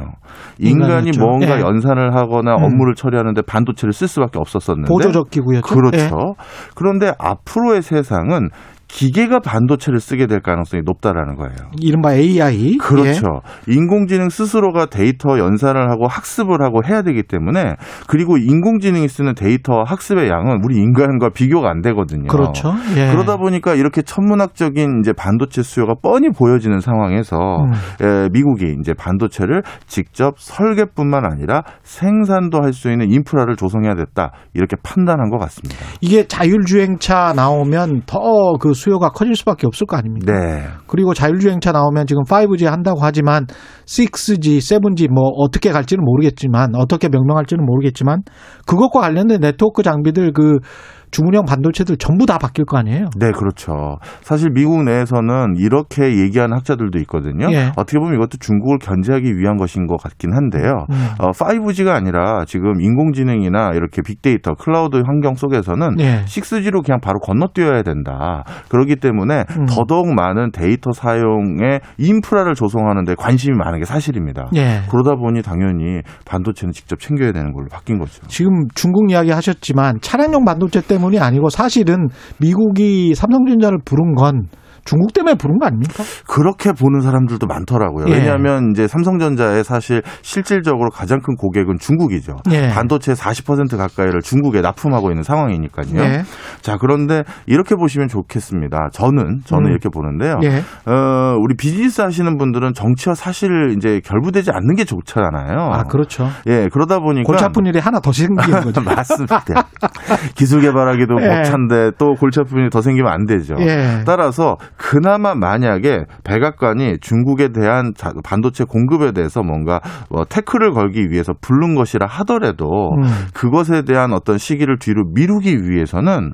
인간이 인간이었죠. 뭔가 예. 연산을 하거나 음. 업무를 처리하는데 반도체를 쓸 수밖에 없었었는데 보조적 기구였죠. 그렇죠. 예. 그런데 앞으로의 세상은 기계가 반도체를 쓰게 될 가능성이 높다라는 거예요. 이른바 AI. 그렇죠. 인공지능 스스로가 데이터 연산을 하고 학습을 하고 해야 되기 때문에 그리고 인공지능이 쓰는 데이터 학습의 양은 우리 인간과 비교가 안 되거든요. 그렇죠. 예. 그러다 보니까 이렇게 천문학적인 이제 반도체 수요가 뻔히 보여지는 상황에서 음. 에, 미국이 이제 반도체를 직접 설계뿐만 아니라 생산도 할 수 있는 인프라를 조성해야 됐다 이렇게 판단한 것 같습니다. 이게 자율주행차 나오면 더 그 수요가 커질 수밖에 없을 거 아닙니까? 네. 그리고 자율주행차 나오면 지금 5G 한다고 하지만 6G, 7G 뭐 어떻게 갈지는 모르겠지만 어떻게 명명할지는 모르겠지만 그것과 관련된 네트워크 장비들 그 주문형 반도체들 전부 다 바뀔 거 아니에요? 네, 그렇죠. 사실 미국 내에서는 이렇게 얘기하는 학자들도 있거든요. 예. 어떻게 보면 이것도 중국을 견제하기 위한 것인 것 같긴 한데요. 음. 어, 5G가 아니라 지금 인공지능이나 이렇게 빅데이터, 클라우드 환경 속에서는 예. 6G로 그냥 바로 건너뛰어야 된다. 그렇기 때문에 음. 더더욱 많은 데이터 사용에 인프라를 조성하는 데 관심이 많은 게 사실입니다. 예. 그러다 보니 당연히 반도체는 직접 챙겨야 되는 걸로 바뀐 거죠. 지금 중국 이야기 하셨지만 차량용 반도체 때 문이 아니고 사실은 미국이 삼성전자를 부른 건 중국 때문에 부른 거 아닙니까? 그렇게 보는 사람들도 많더라고요. 예. 왜냐하면 이제 삼성전자의 사실 실질적으로 가장 큰 고객은 중국이죠. 예. 반도체 40% 가까이를 중국에 납품하고 있는 상황이니까요. 예. 자 그런데 이렇게 보시면 좋겠습니다. 저는 저는 음. 이렇게 보는데요. 예. 어, 우리 비즈니스 하시는 분들은 정치와 사실 이제 결부되지 않는 게 좋잖아요. 아 그렇죠. 예, 그러다 보니까 골치 아픈 일이 하나 더 생기는 거죠. 맞습니다. 기술 개발하기도 예. 벅찬데 또 골치 아픈 일이 더 생기면 안 되죠. 예. 따라서 그나마 만약에 백악관이 중국에 대한 자- 반도체 공급에 대해서 뭔가 뭐 태클을 걸기 위해서 부른 것이라 하더라도 음. 그것에 대한 어떤 시기를 뒤로 미루기 위해서는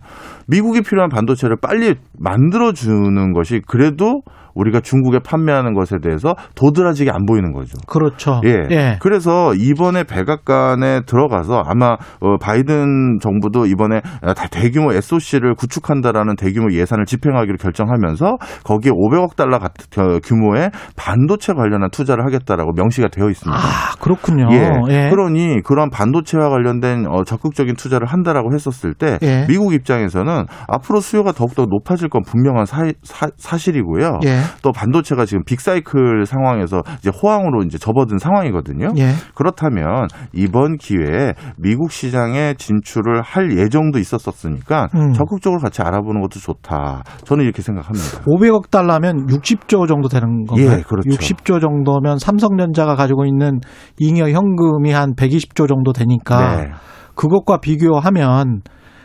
미국이 필요한 반도체를 빨리 만들어 주는 것이 그래도 우리가 중국에 판매하는 것에 대해서 도드라지게 안 보이는 거죠. 그렇죠. 예. 예. 그래서 이번에 백악관에 들어가서 아마 어, 바이든 정부도 이번에 다 대규모 SOC를 구축한다라는 대규모 예산을 집행하기로 결정하면서 거기에 500억 달러 같은 겨- 규모의 반도체 관련한 투자를 하겠다라고 명시가 되어 있습니다. 아, 그렇군요. 예. 예. 그러니 그런 반도체와 관련된 어, 적극적인 투자를 한다라고 했었을 때 예. 미국 입장에서는 앞으로 수요가 더욱더 높아질 건 분명한 사, 실이고요 예. 또 반도체가 지금 빅사이클 상황에서 이제 호황으로 이제 접어든 상황이거든요. 예. 그렇다면 이번 기회에 미국 시장에 진출을 할 예정도 있었었으니까 음. 적극적으로 같이 알아보는 것도 좋다. 저는 이렇게 생각합니다. 500억 달러면 60조 정도 되는 건가요? 예, 그렇죠. 60조 정도면 삼성전자가 가지고 있는 잉여 현금이 한 120조 정도 되니까 네. 그것과 비교하면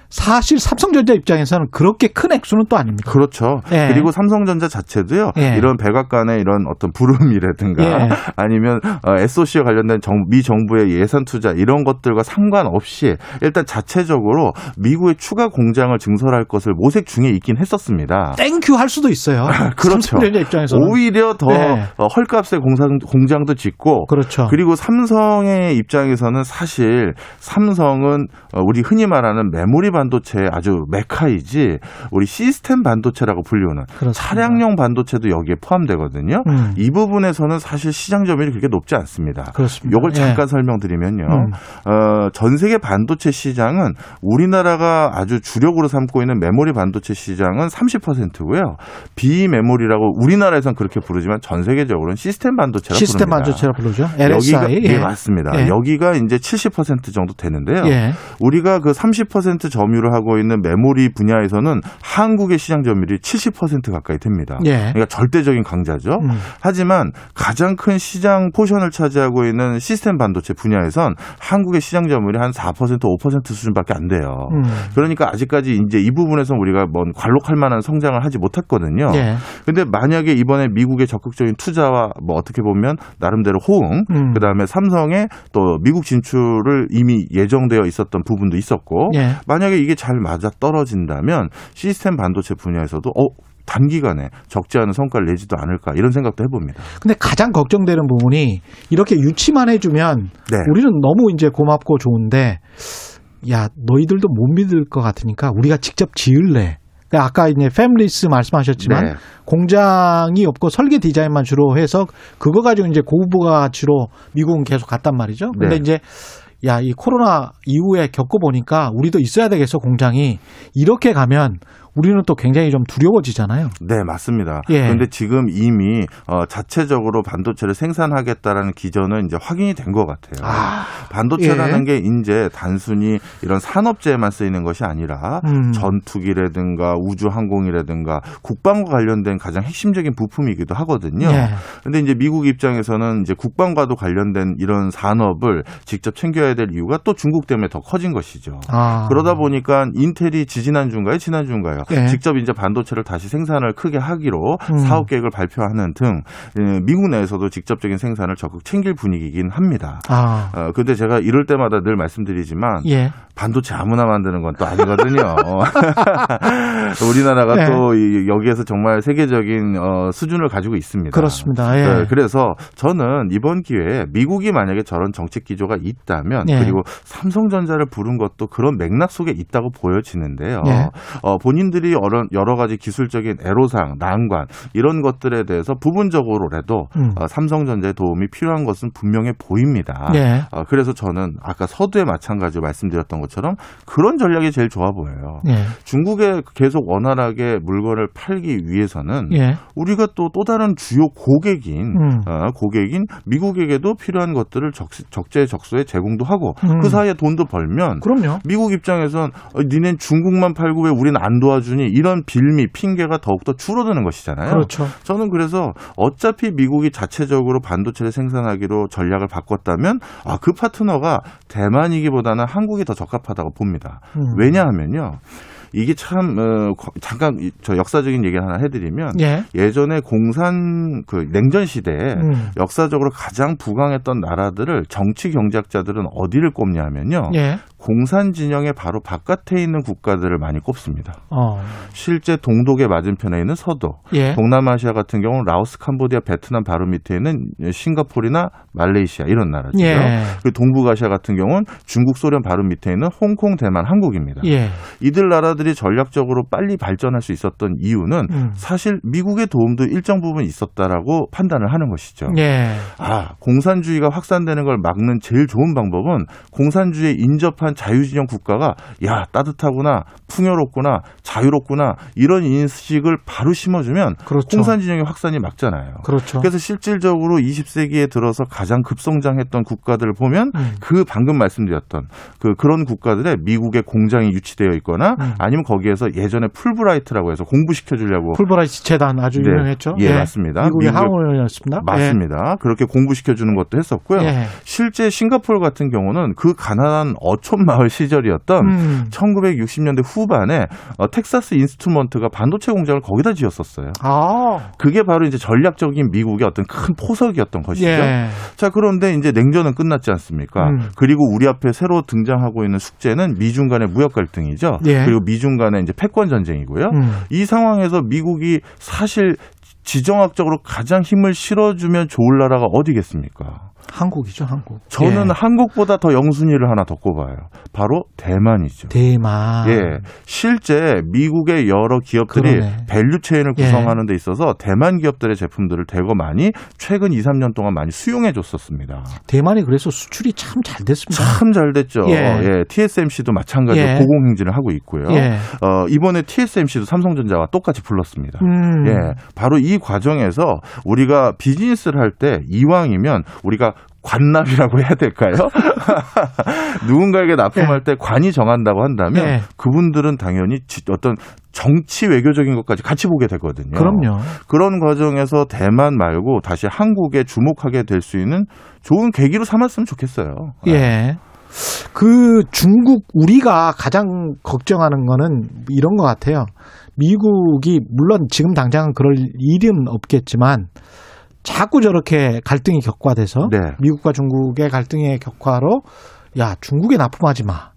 사실 삼성전자 입장에서는 그렇게 큰 액수는 또 아닙니다. 그렇죠. 예. 그리고 삼성전자 자체도요. 예. 이런 백악관의 이런 어떤 부름이라든가 예. 아니면 어, SOC와 관련된 정, 미 정부의 예산 투자 이런 것들과 상관없이 일단 자체적으로 미국의 추가 공장을 증설할 것을 모색 중에 있긴 했었습니다. Thank you 할 수도 있어요. 그렇죠. 삼성전자 입장에서는 오히려 더 네. 어, 헐값에 공장, 공장도 짓고 그렇죠. 그리고 삼성의 입장에서는 사실 삼성은 어, 우리 흔히 말하는 메모리 반도체의 아주 메카이지 우리 시스템 반도체라고 불리우는 그렇습니다. 차량용 반도체도 여기에 포함되거든요. 음. 이 부분에서는 사실 시장 점유율이 그렇게 높지 않습니다. 그렇습니다. 요걸 예. 잠깐 설명드리면요. 음. 어, 전 세계 반도체 시장은 우리나라가 아주 주력으로 삼고 있는 메모리 반도체 시장은 30%고요. 비메모리라고 우리나라에선 그렇게 부르지만 전 세계적으로는 시스템 반도체라고 시스템 부릅니다. 반도체라 부르죠. LSI. 여기가 예. 예, 맞습니다. 예. 여기가 이제 70% 정도 되는데요. 예. 우리가 그 30% 점유를 하고 있는 메모리 분야에서는 한국의 시장 점유율이 70% 가까이 됩니다. 예. 그러니까 절대적인 강자죠. 음. 하지만 가장 큰 시장 포션을 차지하고 있는 시스템 반도체 분야에선 한국의 시장 점유율이 한 4% 5% 수준밖에 안 돼요. 음. 그러니까 아직까지 이제 이 부분에서 우리가 뭔 관록할 만한 성장을 하지 못했거든요. 예. 근데 만약에 이번에 미국의 적극적인 투자와 뭐 어떻게 보면 나름대로 호응, 음. 그다음에 삼성의 또 미국 진출을 이미 예정되어 있었던 부분도 있었고 예. 만약에 이게 잘 맞아 떨어진다면 시스템 반도체 분야에서도 어 단기간에 적지 않은 성과를 내지도 않을까 이런 생각도 해봅니다. 근데 가장 걱정되는 부분이 이렇게 유치만 해주면 네. 우리는 너무 이제 고맙고 좋은데 야 너희들도 못 믿을 것 같으니까 우리가 직접 지을래. 그러니까 아까 이제 패밀리스 말씀하셨지만 네. 공장이 없고 설계 디자인만 주로 해서 그거 가지고 이제 고부가 가치로 미국은 계속 갔단 말이죠. 근데 네. 이제 야 이 코로나 이후에 겪어 보니까 우리도 있어야 되겠어 공장이. 이렇게 가면 우리는 또 굉장히 좀 두려워지잖아요. 네, 맞습니다. 예. 그런데 지금 이미 어, 자체적으로 반도체를 생산하겠다라는 기전은 이제 확인이 된 것 같아요. 반도체라는 게 이제 단순히 이런 산업재에만 쓰이는 것이 아니라 음. 전투기라든가 우주항공이라든가 국방과 관련된 가장 핵심적인 부품이기도 하거든요. 예. 근데 이제 미국 입장에서는 이제 국방과도 관련된 이런 산업을 직접 챙겨야 될 이유가 또 중국 때문에 더 커진 것이죠. 아. 그러다 보니까 인텔이 지지난 주인가요? 지난 주인가요? 예. 직접 이제 반도체를 다시 생산을 크게 하기로 음. 사업 계획을 발표하는 등 예, 미국 내에서도 직접적인 생산을 적극 챙길 분위기이긴 합니다. 아. 어, 근데 제가 이럴 때마다 늘 말씀드리지만 예. 반도체 아무나 만드는 건 또 아니거든요. 우리나라가 네. 또 이- 여기에서 정말 세계적인 어, 수준을 가지고 있습니다. 그렇습니다. 예. 네, 그래서 저는 이번 기회에 미국이 만약에 저런 정책 기조가 있다면 예. 그리고 삼성전자를 부른 것도 그런 맥락 속에 있다고 보여지는데요. 예. 어, 본인들 이 여러, 여러 가지 기술적인 애로사항, 난관 이런 것들에 대해서 부분적으로라도 음. 어, 삼성전자의 도움이 필요한 것은 분명해 보입니다. 예. 어, 그래서 저는 아까 서두에 마찬가지로 말씀드렸던 것처럼 그런 전략이 제일 좋아 보여요. 예. 중국에 계속 원활하게 물건을 팔기 위해서는 예. 우리가 또또 다른 주요 고객인 음. 어, 고객인 미국에게도 필요한 것들을 적, 적재적소에 제공도 하고 음. 그 사이에 돈도 벌면 그럼요. 미국 입장에선 어, 니넨 중국만 팔고 왜 우리는 안 도와 주니 이런 빌미 핑계가 더욱더 줄어드는 것이잖아요. 그렇죠. 저는 그래서 어차피 미국이 자체적으로 반도체를 생산하기로 전략을 바꿨다면 아, 그 파트너가 대만이기보다는 한국이 더 적합하다고 봅니다. 음. 왜냐하면요. 이게 참 어, 거- 잠깐 이- 저 역사적인 얘기 하나 해드리면 예. 예전에 공산 그 냉전 시대에 음. 역사적으로 가장 부강했던 나라들을 정치 경제학자들은 어디를 꼽냐면요. 예. 공산 진영의 바로 바깥에 있는 국가들을 많이 꼽습니다. 어. 실제 동독의 맞은편에 있는 서도, 예. 동남아시아 같은 경우는 라오스, 캄보디아, 베트남 바로 밑에 있는 싱가포르나 말레이시아 이런 나라죠. 예. 그 동북아시아 같은 경우는 중국, 소련 바로 밑에 있는 홍콩, 대만, 한국입니다. 예. 이들 나라들이 전략적으로 빨리 발전할 수 있었던 이유는 음. 사실 미국의 도움도 일정 부분 있었다라고 판단을 하는 것이죠. 예. 아, 공산주의가 확산되는 걸 막는 제일 좋은 방법은 공산주의에 인접한 자유진영 국가가 야, 따뜻하구나, 풍요롭구나, 자유롭구나 이런 인식을 바로 심어주면 그렇죠. 공산진영의 확산이 막잖아요. 그렇죠. 그래서 실질적으로 20세기에 들어서 가장 급성장했던 국가들을 보면 음. 그 방금 말씀드렸던 그 그런 국가들의 미국의 공장이 유치되어 있거나 음. 아니면 거기에서 예전에 풀브라이트라고 해서 공부시켜 주려고 풀브라이트 재단 아주 네. 유명했죠. 예, 맞습니다. 미국의 항우였습니다. 맞습니다. 그렇게 공부시켜 주는 것도 했었고요. 예. 실제 싱가포르 같은 경우는 그 가난한 어촌 마을 시절이었던 음. 1960년대 후반에 어, 텍사스 인스트루먼트가 반도체 공장을 거기다 지었었어요. 아. 그게 바로 이제 전략적인 미국의 어떤 큰 포석이었던 것이죠. 예. 자, 그런데 이제 냉전은 끝났지 않습니까? 음. 그리고 우리 앞에 새로 등장하고 있는 숙제는 미중 간의 무역 갈등이죠. 예. 그리고 미중 간의 이제 패권 전쟁이고요. 음. 이 상황에서 미국이 사실 지정학적으로 가장 힘을 실어주면 좋을 나라가 어디겠습니까? 한국이죠, 한국. 저는 예. 한국보다 더 영순위를 하나 더 꼽아요. 바로 대만이죠. 대만. 예. 실제 미국의 여러 기업들이 그러네. value chain을 예. 구성하는 데 있어서 대만 기업들의 제품들을 대거 많이 최근 2, 3년 동안 많이 수용해 줬었습니다. 대만이 그래서 수출이 참 잘 됐습니다. 참 잘 됐죠. 예. 예. TSMC도 마찬가지로 예. 고공행진을 하고 있고요. 예. 어, 이번에 TSMC도 삼성전자와 똑같이 불렀습니다. 음. 예. 바로 이 과정에서 우리가 비즈니스를 할 때 이왕이면 우리가 관납이라고 해야 될까요? 누군가에게 납품할 때 관이 정한다고 한다면 예. 그분들은 당연히 지- 어떤 정치 외교적인 것까지 같이 보게 되거든요. 그럼요. 그런 과정에서 대만 말고 다시 한국에 주목하게 될 수 있는 좋은 계기로 삼았으면 좋겠어요. 예. 그 중국 우리가 가장 걱정하는 거는 이런 것 같아요. 미국이 물론 지금 당장은 그럴 일은 없겠지만 자꾸 저렇게 갈등이 격화돼서 네. 미국과 중국의 갈등의 격화로 야 중국에 납품하지 마.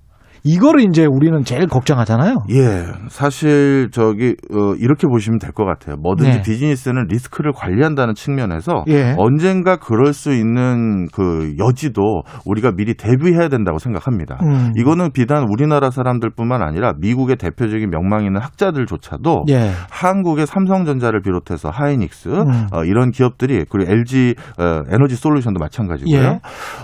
이거를 이제 우리는 제일 걱정하잖아요. 예, 사실 저기 어, 이렇게 보시면 될 것 같아요. 뭐든지 네. 비즈니스는 리스크를 관리한다는 측면에서 예. 언젠가 그럴 수 있는 그 여지도 우리가 미리 대비해야 된다고 생각합니다. 음. 이거는 비단 우리나라 사람들뿐만 아니라 미국의 대표적인 명망 있는 학자들조차도 예. 한국의 삼성전자를 비롯해서 하이닉스 음. 어, 이런 기업들이 그리고 LG 어, 에너지 솔루션도 마찬가지고요. 예.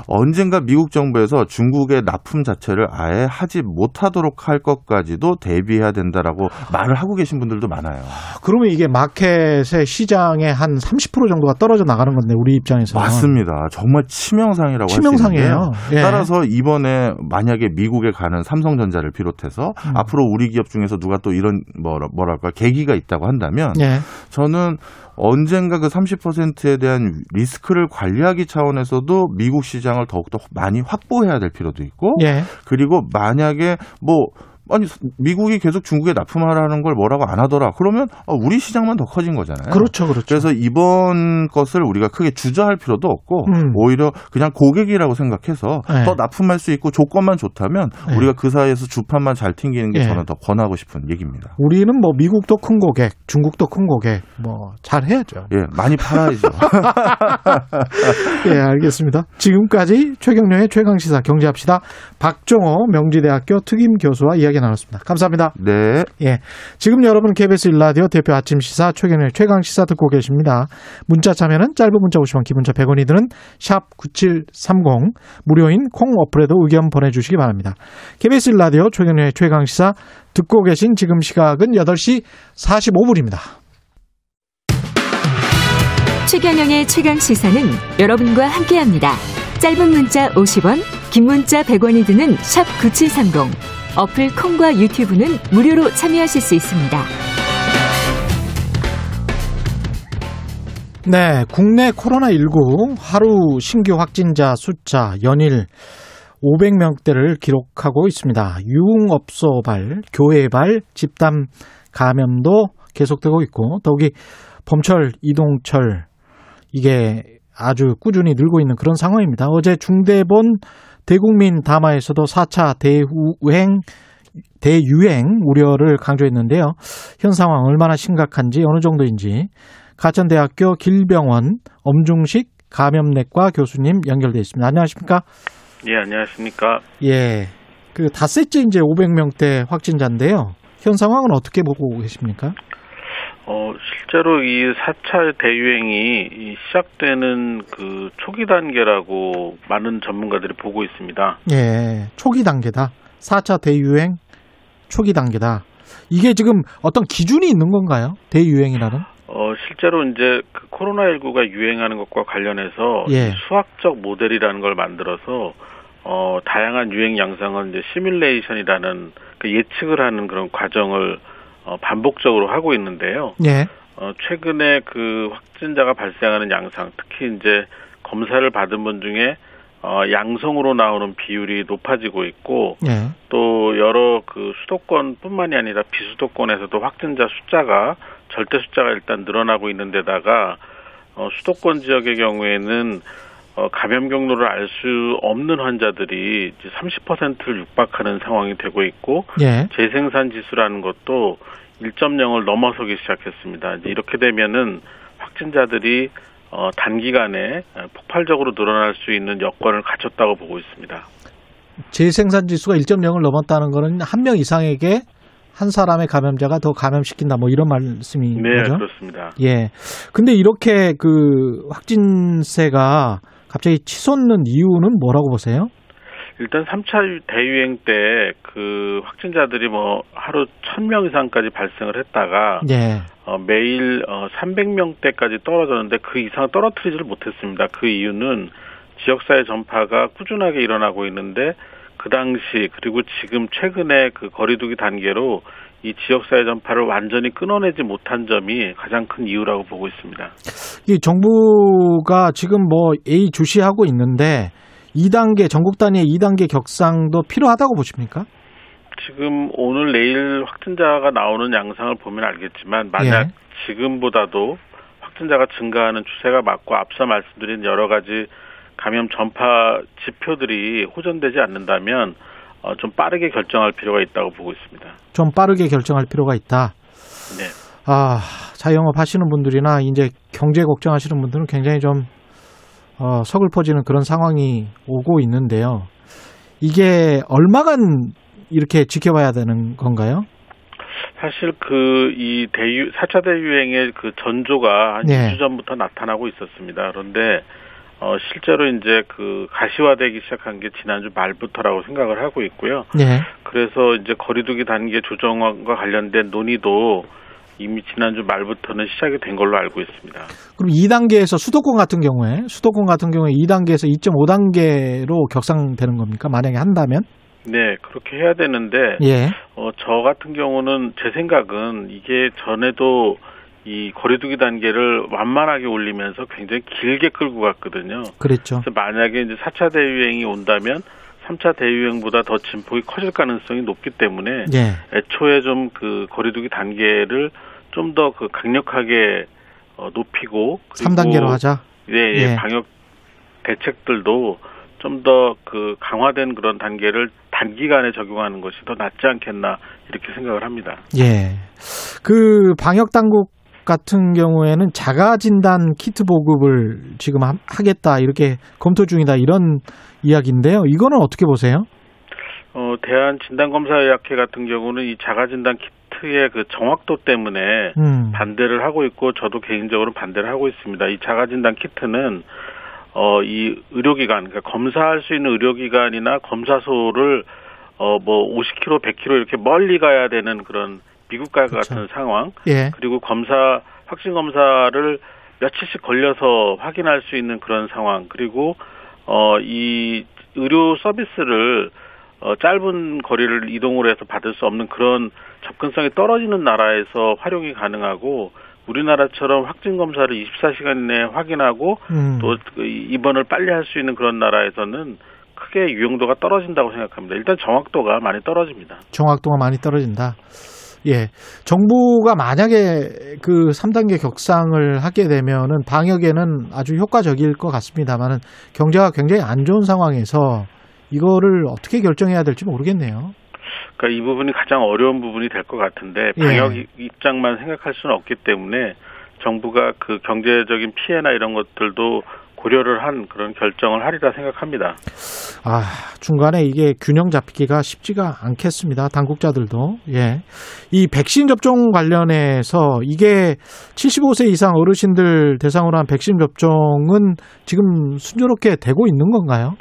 언젠가 미국 정부에서 중국의 납품 자체를 아예 하지 못하도록 할 것까지도 대비해야 된다라고 말을 하고 계신 분들도 많아요. 그러면 이게 마켓의 시장의 한 30% 정도가 떨어져 나가는 건데 우리 입장에서는 맞습니다. 정말 치명상이라고 치명상이에요. 예. 따라서 이번에 만약에 미국에 가는 삼성전자를 비롯해서 음. 앞으로 우리 기업 중에서 누가 또 이런 뭐랄까 계기가 있다고 한다면 예. 저는 언젠가 그 30%에 대한 리스크를 관리하기 차원에서도 미국 시장을 더욱더 많이 확보해야 될 필요도 있고 예. 그리고 만약에 뭐 아니 미국이 계속 중국에 납품하라는 걸 뭐라고 안 하더라. 그러면 어, 우리 시장만 더 커진 거잖아요. 그렇죠, 그렇죠. 그래서 이번 것을 우리가 크게 주저할 필요도 없고 음. 오히려 그냥 고객이라고 생각해서 네. 더 납품할 수 있고 조건만 좋다면 네. 우리가 그 사이에서 주판만 잘 튕기는 게 예. 저는 더 권하고 싶은 얘기입니다. 우리는 뭐 미국도 큰 고객, 중국도 큰 고객, 뭐 잘 해야죠. 예, 많이 팔아야죠. 예, 알겠습니다. 지금까지 최경련의 최강 시사 경제합시다. 박종호 명지대학교 특임 교수와 이야기 나눴습니다. 감사합니다. 네. 예, 지금 여러분 KBS 일라디오 대표 아침 시사 최경련의 최강 시사 듣고 계십니다. 문자 참여는 짧은 문자 50원, 기본자 100원이 드는 샵 #9730 무료인 콩 어플에도 의견 보내 주시기 바랍니다. KBS 일라디오 최경련의 최강 시사 듣고 계신 지금 시각은 8시 45분입니다. 최경영의 최강 시사는 여러분과 함께합니다. 짧은 문자 50원, 긴 문자 100원이 드는 샵 9730. 어플 콩과 유튜브는 무료로 참여하실 수 있습니다. 네, 국내 코로나19 하루 신규 확진자 숫자 연일 500명대를 기록하고 있습니다. 유흥업소 발, 교회 발, 집단 감염도 계속되고 있고 더욱이 범철, 이동철 이게 아주 꾸준히 늘고 있는 그런 상황입니다. 어제 중대본 대국민 담화에서도 4차 대유행 대유행 우려를 강조했는데요. 현 상황 얼마나 심각한지 어느 정도인지 가천대학교 길병원 엄중식 감염내과 교수님 연결돼 있습니다. 안녕하십니까? 예, 안녕하십니까? 예. 그 닷새째 이제 500명대 확진자인데요. 현 상황은 어떻게 보고 계십니까? 어, 실제로 이 4차 대유행이 이 시작되는 그 초기 단계라고 많은 전문가들이 보고 있습니다. 예. 초기 단계다. 4차 대유행 초기 단계다. 이게 지금 어떤 기준이 있는 건가요? 대유행이라는? 어, 실제로 이제 그 코로나19가 유행하는 것과 관련해서 예. 수학적 모델이라는 걸 만들어서 어, 다양한 유행 양상을 이제 시뮬레이션이라는 그 예측을 하는 그런 과정을 어, 반복적으로 하고 있는데요. 예. 어, 최근에 그 확진자가 발생하는 양상, 특히 이제 검사를 받은 분 중에 어, 양성으로 나오는 비율이 높아지고 있고 예. 또 여러 그 수도권뿐만이 아니라 비수도권에서도 확진자 숫자가 절대 숫자가 일단 늘어나고 있는 데다가 어, 수도권 지역의 경우에는 어, 감염 경로를 알 수 없는 환자들이 이제 30%를 육박하는 상황이 되고 있고 예. 재생산 지수라는 것도 1.0을 넘어서기 시작했습니다. 이제 이렇게 되면은 확진자들이 어, 단기간에 폭발적으로 늘어날 수 있는 여건을 갖췄다고 보고 있습니다. 재생산 지수가 1.0을 넘었다는 거는 한 명 이상에게 한 사람의 감염자가 더 감염시킨다 뭐 이런 말씀인 네, 거죠? 그렇습니다. 예. 근데 이렇게 그 확진세가 갑자기 치솟는 이유는 뭐라고 보세요? 일단 3차 대유행 때 그 확진자들이 뭐 하루 1000명 이상까지 발생을 했다가 예. 어, 매일 어, 300명대까지 떨어졌는데 그 이상 떨어뜨리지를 못했습니다. 그 이유는 지역사회 전파가 꾸준하게 일어나고 있는데 그 당시 그리고 지금 최근에 그 거리두기 단계로 이 지역사회 전파를 완전히 끊어내지 못한 점이 가장 큰 이유라고 보고 있습니다. 이 정부가 지금 뭐 A 주시하고 있는데 2단계 전국 단위의 2단계 격상도 필요하다고 보십니까? 지금 오늘 내일 확진자가 나오는 양상을 보면 알겠지만 만약 예. 지금보다도 확진자가 증가하는 추세가 맞고 앞서 말씀드린 여러 가지 감염 전파 지표들이 호전되지 않는다면 어, 좀 빠르게 결정할 필요가 있다고 보고 있습니다. 좀 빠르게 결정할 필요가 있다. 네. 아, 자영업 하시는 분들이나 이제 경제 걱정하시는 분들은 굉장히 좀 어, 서글퍼지는 그런 상황이 오고 있는데요. 이게 얼마간 이렇게 지켜봐야 되는 건가요? 사실 그 이 대유 4차 대유행의 그 전조가 한 네. 2주 전부터 나타나고 있었습니다. 그런데 어 실제로 이제 그 가시화되기 시작한 게 지난주 말부터라고 생각을 하고 있고요. 네. 그래서 이제 거리두기 단계 조정과 관련된 논의도 이미 지난주 말부터는 시작이 된 걸로 알고 있습니다. 그럼 2단계에서 수도권 같은 경우에 수도권 같은 경우에 2단계에서 2.5단계로 격상되는 겁니까? 만약에 한다면? 네, 그렇게 해야 되는데 예. 어, 저 같은 경우는 제 생각은 이게 전에도 이 거리두기 단계를 완만하게 올리면서 굉장히 길게 끌고 갔거든요. 그랬죠. 그래서 만약에 이제 4차 대유행이 온다면 3차 대유행보다 더 진폭이 커질 가능성이 높기 때문에 예. 애초에 좀 그 거리두기 단계를 좀 더 그 강력하게 어, 높이고 그리고 3단계로 하자. 예, 예, 예. 방역 대책들도 좀 더 그 강화된 그런 단계를 단기간에 적용하는 것이 더 낫지 않겠나 이렇게 생각을 합니다. 예. 그 방역 당국 같은 경우에는 자가 진단 키트 보급을 지금 하- 하겠다 이렇게 검토 중이다 이런 이야기인데요. 이거는 어떻게 보세요? 어, 대한 진단 검사의학회 같은 경우는 이 자가 진단 키트의 그 정확도 때문에 음. 반대를 하고 있고 저도 개인적으로 반대를 하고 있습니다. 이 자가 진단 키트는 어, 이 의료기관, 그러니까 검사할 수 있는 의료기관이나 검사소를 어, 뭐 50km, 100km 이렇게 멀리 가야 되는 그런 미국과 같은 상황. 예. 그리고 검사, 확진 검사를 며칠씩 걸려서 확인할 수 있는 그런 상황. 그리고 어, 이 의료 서비스를 어, 짧은 거리를 이동을 해서 받을 수 없는 그런 접근성이 떨어지는 나라에서 활용이 가능하고 우리나라처럼 확진 검사를 24시간 내에 확인하고 음. 또그 입원을 빨리 할 수 있는 그런 나라에서는 크게 유용도가 떨어진다고 생각합니다. 일단 정확도가 많이 떨어집니다. 정확도가 많이 떨어진다. 예. 정부가 만약에 그 3단계 격상을 하게 되면은 방역에는 아주 효과적일 것 같습니다만은 경제가 굉장히 안 좋은 상황에서 이거를 어떻게 결정해야 될지 모르겠네요. 그러니까 이 부분이 가장 어려운 부분이 될 것 같은데 방역 예. 입장만 생각할 수는 없기 때문에 정부가 그 경제적인 피해나 이런 것들도 고려를 한 그런 결정을 하리라 생각합니다. 아, 중간에 이게 균형 잡히기가 쉽지가 않겠습니다. 당국자들도. 예. 이 백신 접종 관련해서 이게 75세 이상 어르신들 대상으로 한 백신 접종은 지금 순조롭게 되고 있는 건가요?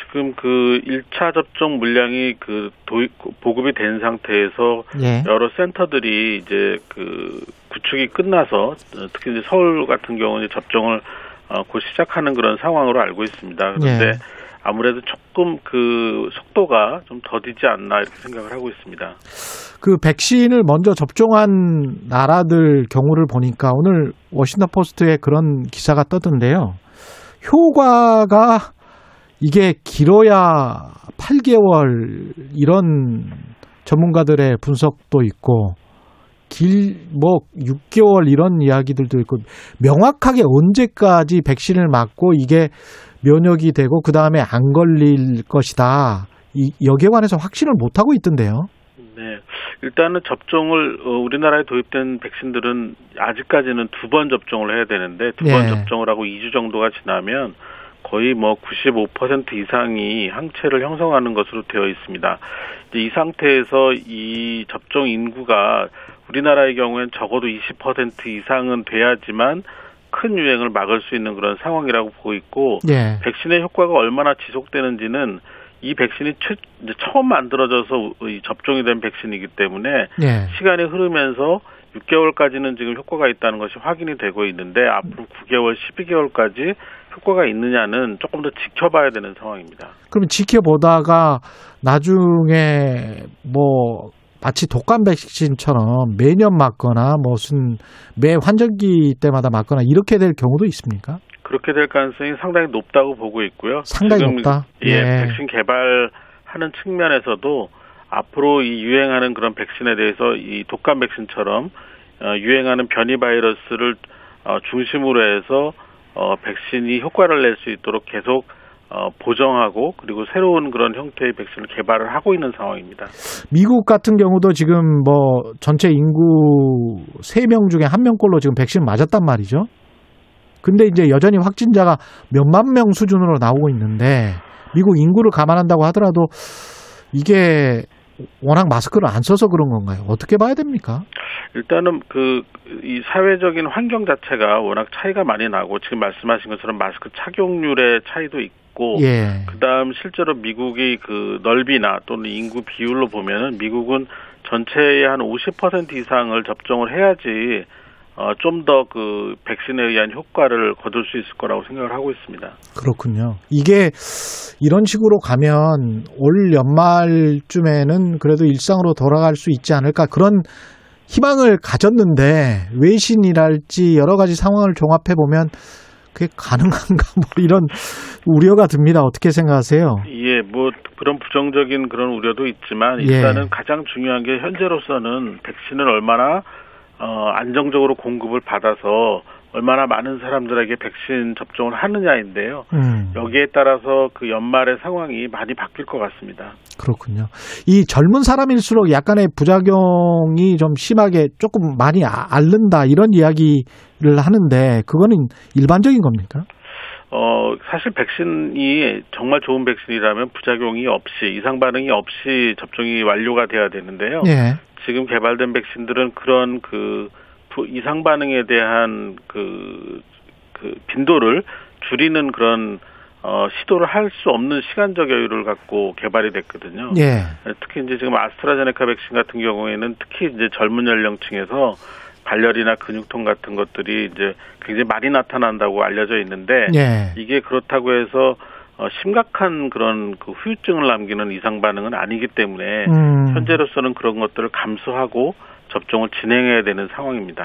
지금 그 1차 접종 물량이 그 도입, 보급이 된 상태에서 예. 여러 센터들이 이제 그 구축이 끝나서 어, 특히 이제 서울 같은 경우는 접종을 어, 곧 시작하는 그런 상황으로 알고 있습니다. 그런데 예. 아무래도 조금 그 속도가 좀 더디지 않나 이렇게 생각을 하고 있습니다. 그 백신을 먼저 접종한 나라들 경우를 보니까 오늘 워싱턴 포스트에 그런 기사가 떠던데요. 효과가 이게 길어야 8개월 이런 전문가들의 분석도 있고 길 뭐 6개월 이런 이야기들도 있고 명확하게 언제까지 백신을 맞고 이게 면역이 되고 그 다음에 안 걸릴 것이다. 이 여기에 관해서 확신을 못 하고 있던데요. 네. 일단은 접종을 어, 우리나라에 도입된 백신들은 아직까지는 두 번 접종을 해야 되는데 두번 예. 접종을 하고 2주 정도가 지나면 거의 뭐 95% 이상이 항체를 형성하는 것으로 되어 있습니다. 이제 이 상태에서 이 접종 인구가 우리나라의 경우엔 적어도 20% 이상은 돼야지만 큰 유행을 막을 수 있는 그런 상황이라고 보고 있고 예. 백신의 효과가 얼마나 지속되는지는 이 백신이 최, 처음 만들어져서 이 접종이 된 백신이기 때문에 예. 시간이 흐르면서 6개월까지는 지금 효과가 있다는 것이 확인이 되고 있는데 앞으로 9개월, 12개월까지 효과가 있느냐는 조금 더 지켜봐야 되는 상황입니다. 그러면 지켜보다가 나중에 뭐 마치 독감 백신처럼 매년 맞거나 무슨 매 환절기 때마다 맞거나 이렇게 될 경우도 있습니까? 그렇게 될 가능성이 상당히 높다고 보고 있고요. 상당히 높다? 예, 예. 백신 개발하는 측면에서도 앞으로 이 유행하는 그런 백신에 대해서 이 독감 백신처럼 어, 유행하는 변이 바이러스를 어, 중심으로 해서 어, 백신이 효과를 낼 수 있도록 계속 어, 보정하고 그리고 새로운 그런 형태의 백신을 개발을 하고 있는 상황입니다. 미국 같은 경우도 지금 뭐 전체 인구 3명 중에 1명꼴로 지금 백신 맞았단 말이죠. 근데 이제 여전히 확진자가 몇만 명 수준으로 나오고 있는데 미국 인구를 감안한다고 하더라도 이게 워낙 마스크를 안 써서 그런 건가요? 어떻게 봐야 됩니까? 일단은 그 이 사회적인 환경 자체가 워낙 차이가 많이 나고 지금 말씀하신 것처럼 마스크 착용률의 차이도 있고 예. 그다음 실제로 미국의 그 넓이나 또는 인구 비율로 보면은 미국은 전체의 한 50% 이상을 접종을 해야지 어, 좀 더 그 백신에 의한 효과를 거둘 수 있을 거라고 생각을 하고 있습니다. 그렇군요. 이게 이런 식으로 가면 올 연말쯤에는 그래도 일상으로 돌아갈 수 있지 않을까 그런 희망을 가졌는데 외신이랄지 여러 가지 상황을 종합해 보면 그게 가능한가 뭐 이런 우려가 듭니다. 어떻게 생각하세요? 예, 뭐 그런 부정적인 그런 우려도 있지만 예. 일단은 가장 중요한 게 현재로서는 백신을 얼마나 어, 안정적으로 공급을 받아서 얼마나 많은 사람들에게 백신 접종을 하느냐인데요. 음. 여기에 따라서 그 연말의 상황이 많이 바뀔 것 같습니다. 그렇군요. 이 젊은 사람일수록 약간의 부작용이 좀 심하게 조금 많이 아- 앓는다 이런 이야기를 하는데 그거는 일반적인 겁니까? 어, 사실 백신이 정말 좋은 백신이라면 부작용이 없이 이상 반응이 없이 접종이 완료가 돼야 되는데요. 예. 지금 개발된 백신들은 그런 그 부- 이상 반응에 대한 그, 그 빈도를 줄이는 그런 어, 시도를 할 수 없는 시간적 여유를 갖고 개발이 됐거든요. 예. 특히 이제 지금 아스트라제네카 백신 같은 경우에는 특히 이제 젊은 연령층에서 발열이나 근육통 같은 것들이 이제 굉장히 많이 나타난다고 알려져 있는데 예. 이게 그렇다고 해서 어, 심각한 그런 그 후유증을 남기는 이상 반응은 아니기 때문에 음. 현재로서는 그런 것들을 감수하고 접종을 진행해야 되는 상황입니다.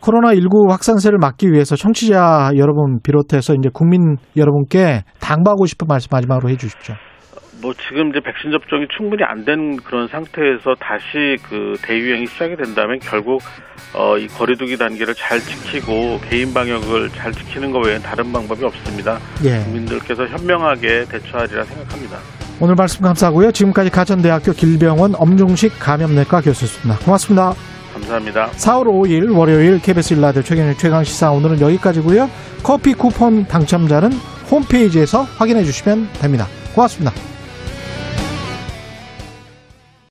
코로나19 확산세를 막기 위해서 청취자 여러분 비롯해서 이제 국민 여러분께 당부하고 싶은 말씀 마지막으로 해 주십시오. 뭐 지금 이제 백신 접종이 충분히 안 된 그런 상태에서 다시 그 대유행이 시작이 된다면 결국 어, 이 거리두기 단계를 잘 지키고 개인 방역을 잘 지키는 것 외에는 다른 방법이 없습니다. 예. 국민들께서 현명하게 대처하리라 생각합니다. 오늘 말씀 감사하고요. 지금까지 가천대학교 길병원 엄중식 감염내과 교수였습니다. 고맙습니다. 감사합니다. 4월 5일 월요일 KBS 일라드 최경영 최강 시사 오늘은 여기까지고요. 커피 쿠폰 당첨자는 홈페이지에서 확인해 주시면 됩니다. 고맙습니다.